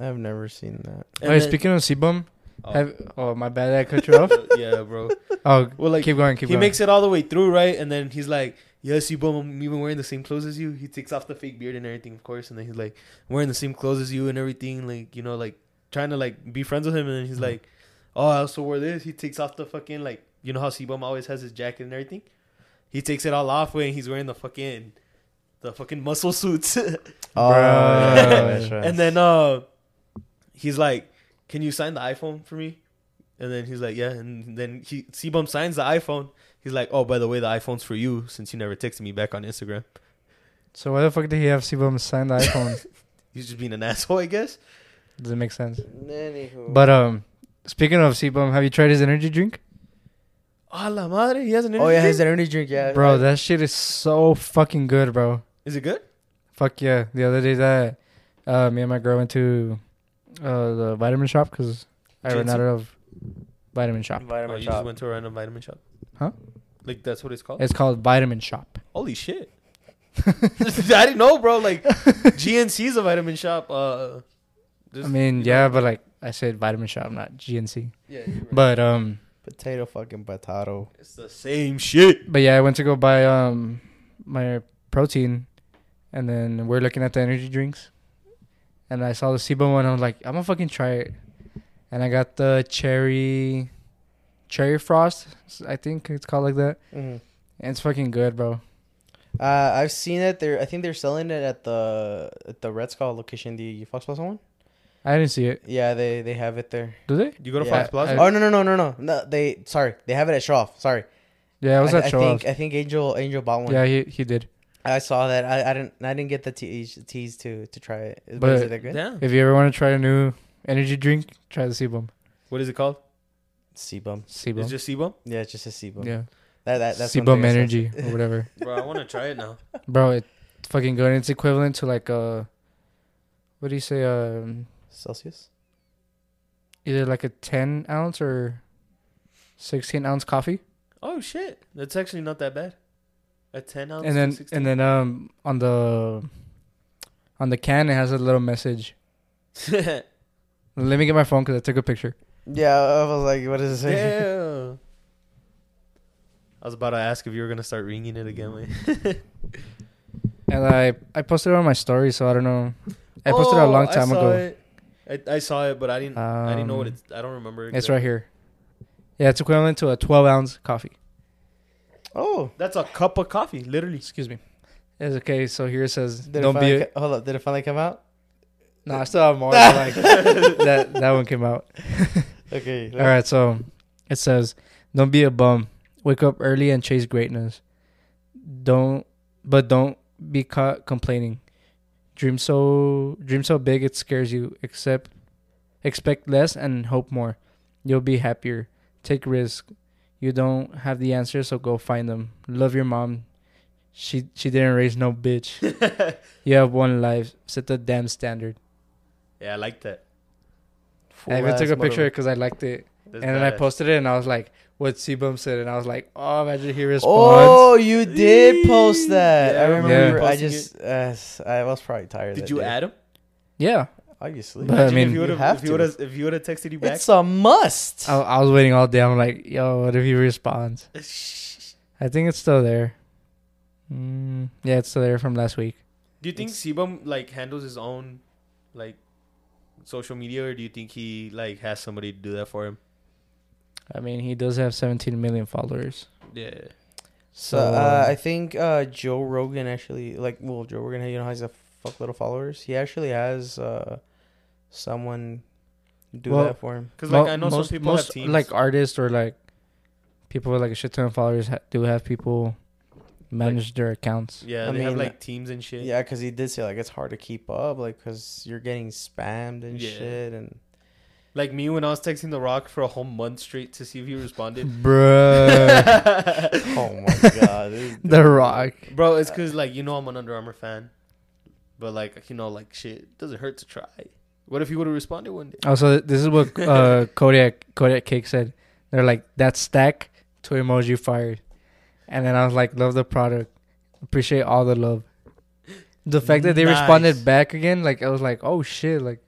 I've never seen that. And Wait, then- speaking of C-Bum, Oh. have oh my bad, I cut you off. yeah, bro. Oh, Well, like keep going, keep he going. He makes it all the way through, right? And then he's like, "Yeah, see, boom, I'm even wearing the same clothes as you." He takes off the fake beard and everything, of course, and then he's like, "Wearing the same clothes as you and everything," like you know, like trying to like be friends with him. And then he's Mhm. like, "Oh, I also wore this." He takes off the fucking like you know how C-Bum always has his jacket and everything. He takes it all off when he's wearing the fucking the fucking muscle suits. Oh, that's right. And then uh he's like, "Can you sign the iPhone for me?" And then he's like, "Yeah." And then he C-Bum signs the iPhone. He's like, "Oh, by the way, the iPhone's for you since you never texted me back on Instagram." So why the fuck did he have C-Bum sign the iPhone? He's just being an asshole, I guess. Does it make sense? Anywho. But um, speaking of C-Bum, have you tried his energy drink, Ah, la madre, he has an energy. oh yeah, energy his drink? energy drink, yeah, bro? I- That shit is so fucking good, bro. Is it good? Fuck yeah! The other day that uh, me and my girl went to uh, the vitamin shop because I ran out of vitamin shop. Oh, vitamin you shop. just went to a random vitamin shop. Huh? Like that's what it's called. It's called Vitamin Shop. Holy shit! I didn't know, bro. Like GNC's a vitamin shop. Uh, I mean, yeah, know- but like I said, Vitamin Shop, not GNC. yeah, you're right. But um, Potato fucking potato. it's the same shit. but yeah, I went to go buy um my protein, and then we're looking at the energy drinks, and I saw the SIBO one. I was like, I'm gonna fucking try it, and I got the cherry, cherry frost. I think it's called like that, Mm-hmm. and it's fucking good, bro. Uh, I've seen it. They're I think they're selling it at the at the Red Skull location, the Fox Plaza one. I didn't see it. Yeah, they they have it there. Do they? You go to Yeah, Fox Plaza. I- Oh no no no no no no! They sorry, they have it at Shroff. Sorry, Yeah, it was I, at I think. I think Angel Angel bought one. Yeah, he he did. I saw that. I, I didn't I didn't get the tease tease to to try it. But, But- is it that good? Yeah. If you ever want to try a new energy drink, try the C-Bum. What is it called? C-Bum. C-Bum. It's just C-Bum. Yeah, it's just a C-Bum. yeah. That that that's one C-Bum thing I saw. energy or whatever. Bro, I want to try it now. Bro, it's fucking good. It's equivalent to like uh what do you say? Um Celsius. either like a ten ounce or sixteen ounce coffee. Oh shit, that's actually not that bad. A ten ounce. and then 16? and then um on the on the can it has a little message. Let me get my phone because I took a picture. Yeah, I was like, what does it say? yeah. I was about to ask if you were gonna start ringing it again. Wait. And I I posted it on my story, so I don't know. I posted it a long Oh, I time saw ago. it. I, I saw it, but I didn't. I didn't know what Um, it's. I don't remember. It's right here. Yeah, it's equivalent to a 12 ounce coffee. Oh, That's a cup of coffee, literally. Excuse me. It's okay. So here it says, did "Don't it be." A- co- hold up, did it finally come out? no, I still have more. like that. That one came out. Okay. All right. So it says, "Don't be a bum. Wake up early and chase greatness. Don't, but don't be caught complaining. Dream so dream so big it scares you. Accept, expect less and hope more. You'll be happier. Take risk. You don't have the answer, so go find them. Love your mom. She she didn't raise no bitch. You have one life. Set the damn standard. yeah, I like that. I even took a picture because I liked it. That's and then I posted it and I was like, what C-Bum said. And I was like, oh, imagine he responds. Oh, you did post that. Yeah, I I remember remember. you I just, uh, I was probably tired. Did that you day. add him? Yeah. Obviously. But- I mean, if you you would have have, if you would have, if you would have texted you back. it's a must. I, I was waiting all day. I'm like, yo, what if he responds? I think it's still there. Mm, yeah, it's still there from last week. Do you think C-Bum like handles his own like social media, or do you think he like has somebody to do that for him? I mean, he does have 17 million followers. Yeah. So uh, I think uh, Joe Rogan actually, like, well, Joe Rogan, you know, has a fuckload of followers. He actually has uh, someone do Well, that for him. Because Mo- like I know most, some people most, have teams. like artists or like people with like a shit ton of followers ha- do have people manage their accounts. yeah, I they have mean, like teams and shit. Yeah, because he did say like it's hard to keep up, like, because you're getting spammed and Yeah. shit, and Like me when I was texting The Rock for a whole month straight to see if he responded. Bruh. oh my god, the Rock. Bro, it's because like you know I'm an Under Armour fan, but like you know like shit doesn't hurt to try. What if he would have responded one day? Also, this is what uh, Kodiak Kodiak Cake said. They're like that stack to emoji fired, and then I was like, love the product, appreciate all the love. The fact that they Nice. responded back again, like I was like, oh shit, like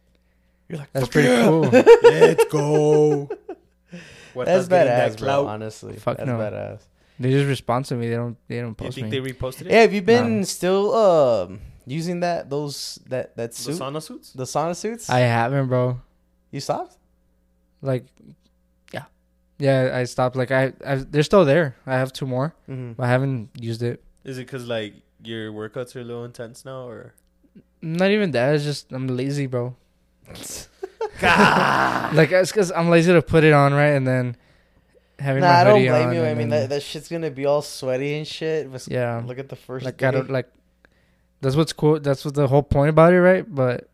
You're like, that's pretty yeah." cool. Let's go. What That's getting badass, that bro. clout. Honestly, Fuck that's no. badass. They just respond to me. They don't. They don't Do you post think me. they reposted it? Yeah, have you been No. still um using that those that that the sauna suits. the sauna suits? I haven't, bro. you stopped? Like, yeah, yeah. I stopped. Like I, I, they're still there. I have two more, Mm-hmm. but I haven't used it. Is it because like your workouts are a little intense now, or? Not even that. It's just I'm lazy, bro. Like it's because I'm lazy to put it on right, and then having Nah, my I don't blame on. you. I mean, that, that shit's gonna be all sweaty and shit. But yeah, look at the first. like day. I don't like. That's what's cool. That's what the whole point about it, right? But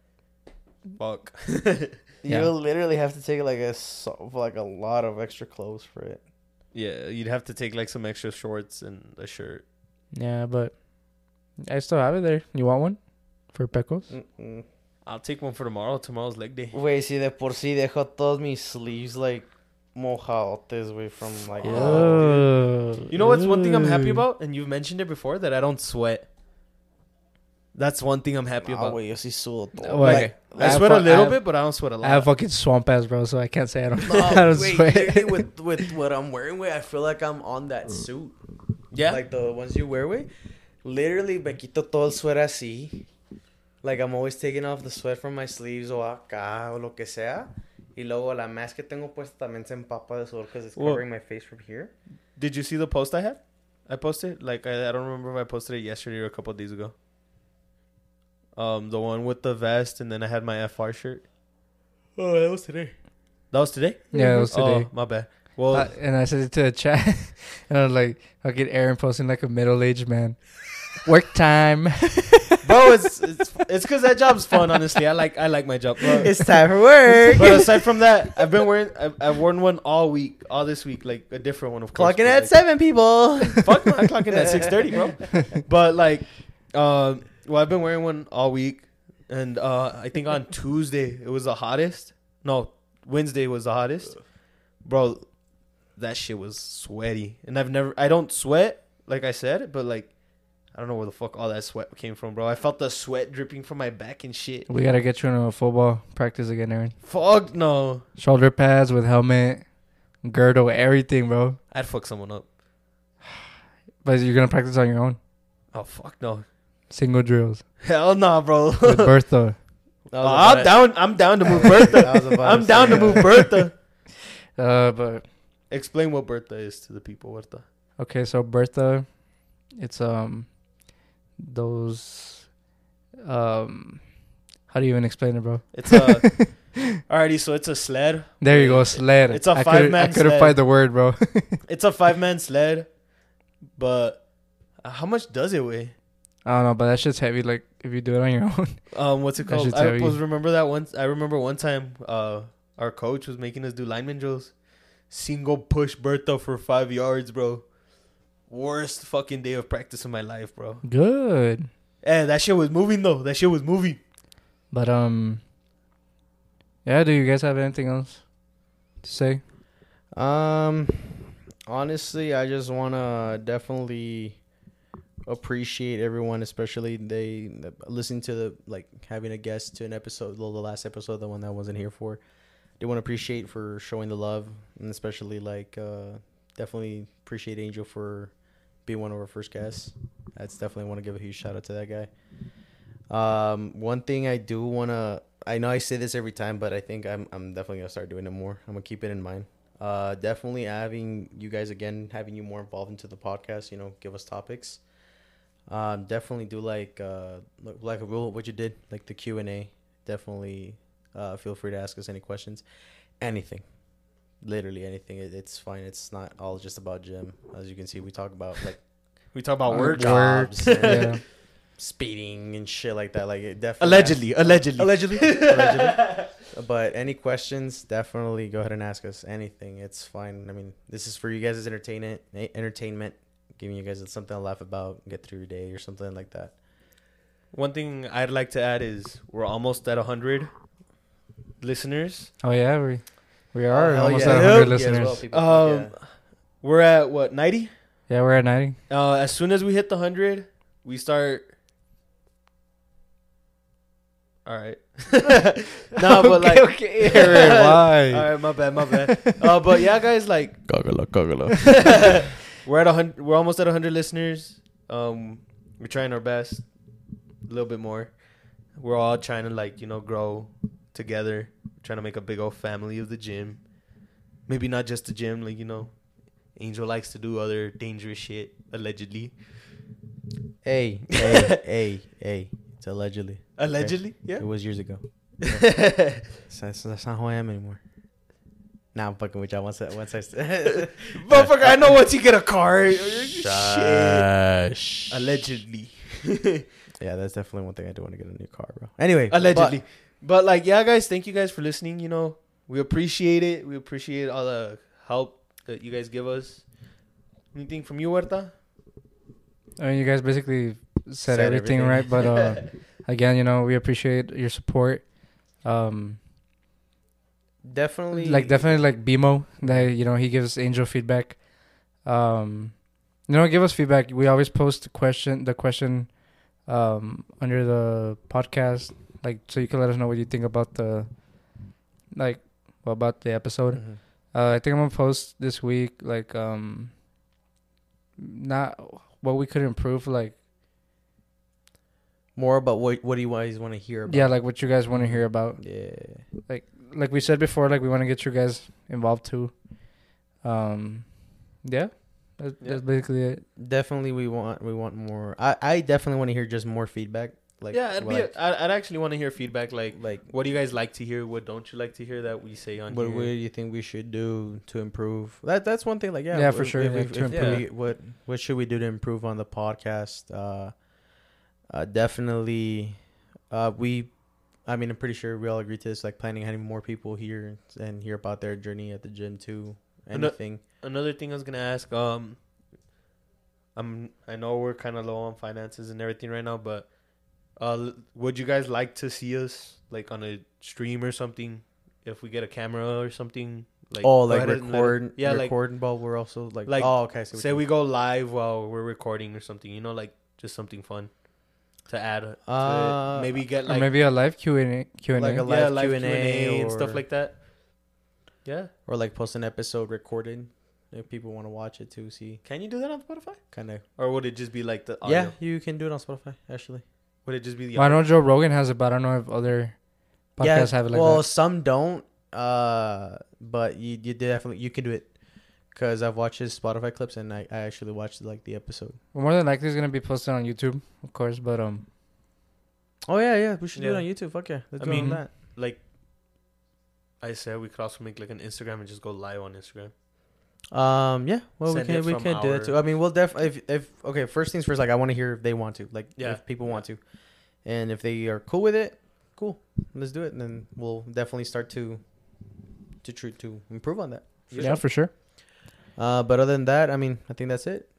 Fuck. Yeah. You'll literally have to take like a like a lot of extra clothes for it. yeah, you'd have to take like some extra shorts and a shirt. yeah, but I still have it there. You want one for Pecos? Mm-mm. I'll take one for tomorrow. Tomorrow's leg day. Güey, si de por sí dejo todos mis sleeves like mojadotes, güey, from like. Oh, Ugh. You know what's one thing I'm happy about, and you've mentioned it before, that I don't sweat. That's one thing I'm happy Nah, about. güey, yo sí sudo todo. Well, Like, I have sweat a fu- little have- bit, but I don't sweat a lot. I have fucking swamp ass, bro, so I can't say I don't. No, I don't wait, sweat. with with what I'm wearing, way I feel like I'm on that suit. yeah, Like the ones you wear, way. Literally, me quito todo el suéter así. Like I'm always taking off the sweat from my sleeves o acá o lo que sea. Y luego la mask que tengo puesta también se empapa de sudor because it's Well- covering my face from here. Did you see the post I had? I posted like I, I don't remember if I posted it yesterday or a couple of days ago. Um, the one with the vest, and then I had my FR shirt. Oh, that was today. That was today. Yeah, it was today. Oh, my bad. Well, Uh, and I said it to the chat, and I was like, "I get Aaron posting like a middle-aged man." Work time. bro, it's it's it's because that job's fun. Honestly, I like I like my job. Bro. It's time for work. but aside from that, I've been wearing I've, I've worn one all week, all this week, like a different one of course. Clocking but, at like, seven, people. Fuck, no, I'm clocking at six thirty, bro. But like, um, well, I've been wearing one all week, and uh, I think on Tuesday it was the hottest. No, Wednesday was the hottest, bro. That shit was sweaty, and I've never. I don't sweat, like I said, but like I don't know where the fuck all that sweat came from, bro. I felt the sweat dripping from my back and shit. We gotta get you into a football practice again, Aaron. Fuck no. Shoulder pads with helmet, girdle, everything, bro. I'd fuck someone up. But you're gonna practice on your own. Oh fuck no. Single drills Hell nah, bro. with Bertha. That was Oh, a I'm down. I'm down to move Bertha. That was a vibe I'm down to move Bertha. Uh, but Explain what Bertha is to the people. Bertha. okay, so Bertha, it's um, those, um, how do you even explain it, bro? It's a. Alrighty, so it's a sled. There you go, sled. It's a five-man I couldn't find the word, bro. It's a five man sled, but how much does it weigh? I don't know, but that shit's heavy. Like if you do it on your own. Um, what's it called? I was remember that once. I remember one time, uh, our coach was making us do lineman drills. Single push Bertha for five yards, bro. Worst fucking day of practice of my life, bro. Good, Yeah, that shit was moving though. That shit was moving. but um, yeah. Do you guys have anything else to say? Um, honestly, I just wanna definitely appreciate everyone, especially they listening to the like having a guest to an episode, the last episode, the one that I wasn't here for. They want to appreciate for showing the love, and especially like uh, definitely appreciate Angel for being one of our first guests. That's definitely want to give a huge shout out to that guy. Um, one thing I do want to, I know I say this every time, but I think I'm I'm definitely gonna start doing it more. I'm gonna keep it in mind. Uh, definitely having you guys again, having you more involved into the podcast. You know, give us topics. Um, definitely do like uh like a rule what you did like the Q and A. Definitely, uh, feel free to ask us any questions, anything, literally anything. It, it's fine. It's not all just about gym. As you can see, we talk about like We talk about work. jobs work, and yeah. speeding and shit like that. Like it definitely Allegedly, allegedly, allegedly, allegedly. But any questions, definitely go ahead and ask us anything. It's fine. I mean, this is for you guys' as entertainment, eh, entertainment, giving you guys something to laugh about, get through your day or something like that. One thing I'd like to add is we're almost at hundred listeners. Oh yeah, we we are Oh, almost yeah. at Yep. 100 Yeah, listeners. well, people, Um, yeah. We're at what ninety? Yeah, we're at 90. Uh, as soon as we hit the hundred, we start. All right. no, but like, okay. Why? all right, my bad, my bad. Uh, but yeah, guys, like Goggle, goggle. we're at a hundred. We're almost at hundred listeners. Um, we're trying our best, a little bit more. We're all trying to like you know grow together, trying to make a big old family of the gym. Maybe not just the gym, like you know, Angel likes to do other dangerous shit allegedly. hey, hey, hey, hey. It's allegedly. Allegedly, Yeah. It was years ago. yeah. So that's, that's not who I am anymore. Now I'm fucking with y'all once I, once I. St- Motherfucker, I know once you get a car. Shit. Allegedly. Yeah, that's definitely one thing I do want to get a new car, bro. Anyway, Allegedly. But, like, yeah, guys, thank you guys for listening. You know, we appreciate it. We appreciate all the help that you guys give us. Anything from you, Huerta? I mean, you guys basically said, Said everything, everything. right, but uh, again, you know, we appreciate your support. Um, definitely, like definitely like BMO that you know he gives Angel feedback. Um, you know, give us feedback. We always post the question, the question, um, under the podcast, like so you can let us know what you think about the, like, well, about the episode. Mhm. Uh, I think I'm gonna post this week, like, um, not what we could improve, like, more about what what do you guys want to hear about? yeah, like what you guys want to hear about. yeah. Like like we said before, like we want to get you guys involved too. Um, yeah, that's, Yeah. that's basically it. Definitely, we want we want more. I I definitely want to hear just more feedback. Like yeah, it'd be a, I'd, I'd actually want to hear feedback. Like, like what do you guys like to hear? What don't you like to hear that we say on what, here? what do you think we should do to improve? That that's one thing. Like yeah, Yeah, for sure, if- if- to if improve. we- what what should we do to improve on the podcast? Uh, uh, definitely. Uh, we, I mean, I'm pretty sure we all agree to this. Like planning having more people here and hear about their journey at the gym too. Ano- Anything. Another thing I was gonna ask. Um, I'm I know we're kind of low on finances and everything right now, but uh, would you guys like to see us like on a stream or something? If we get a camera or something, like oh, like ahead and it- record. yeah, yeah, like record while we're also like. like, oh, okay. I see what say you we go live while we're recording or something. You know, like Just something fun to add. To Uh, it. Maybe get or like maybe a live Q and A. Q and Like a A. live yeah, live Q&A Q&A stuff like that. Yeah. or like post an episode recorded if people want to watch it too. see Can you do that on Spotify? kind of. Or would it just be like the audio? Yeah, you can do it on Spotify actually. Would it just be the Well, I know Joe Rogan has it, but I don't know if other podcasts yeah, have it like well, that. some don't. Uh, but you you definitely you can do it because I've watched his Spotify clips and I, I actually watched like the episode. Well, more than likely, it's gonna be posted on YouTube, of course. But um, Oh yeah, yeah, we should do it on YouTube. Fuck yeah, let's I do it on that. Like I said, we could also make like an Instagram and just go live on Instagram. Um, yeah, well Send we can we from can do that too. I mean, we'll def if if okay. First things first, like I want to hear if they want to, like Yeah. if people want to, and if they are cool with it, cool, let's do it, and then we'll definitely start to to tr- to improve on that. yeah, for sure. Uh, but other than that, I mean, I think that's it.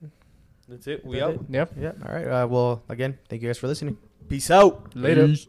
That's it. We That's out. it. Yep. Yeah. All right. Uh, well, again, thank you guys for listening. Peace out. Later. Peace.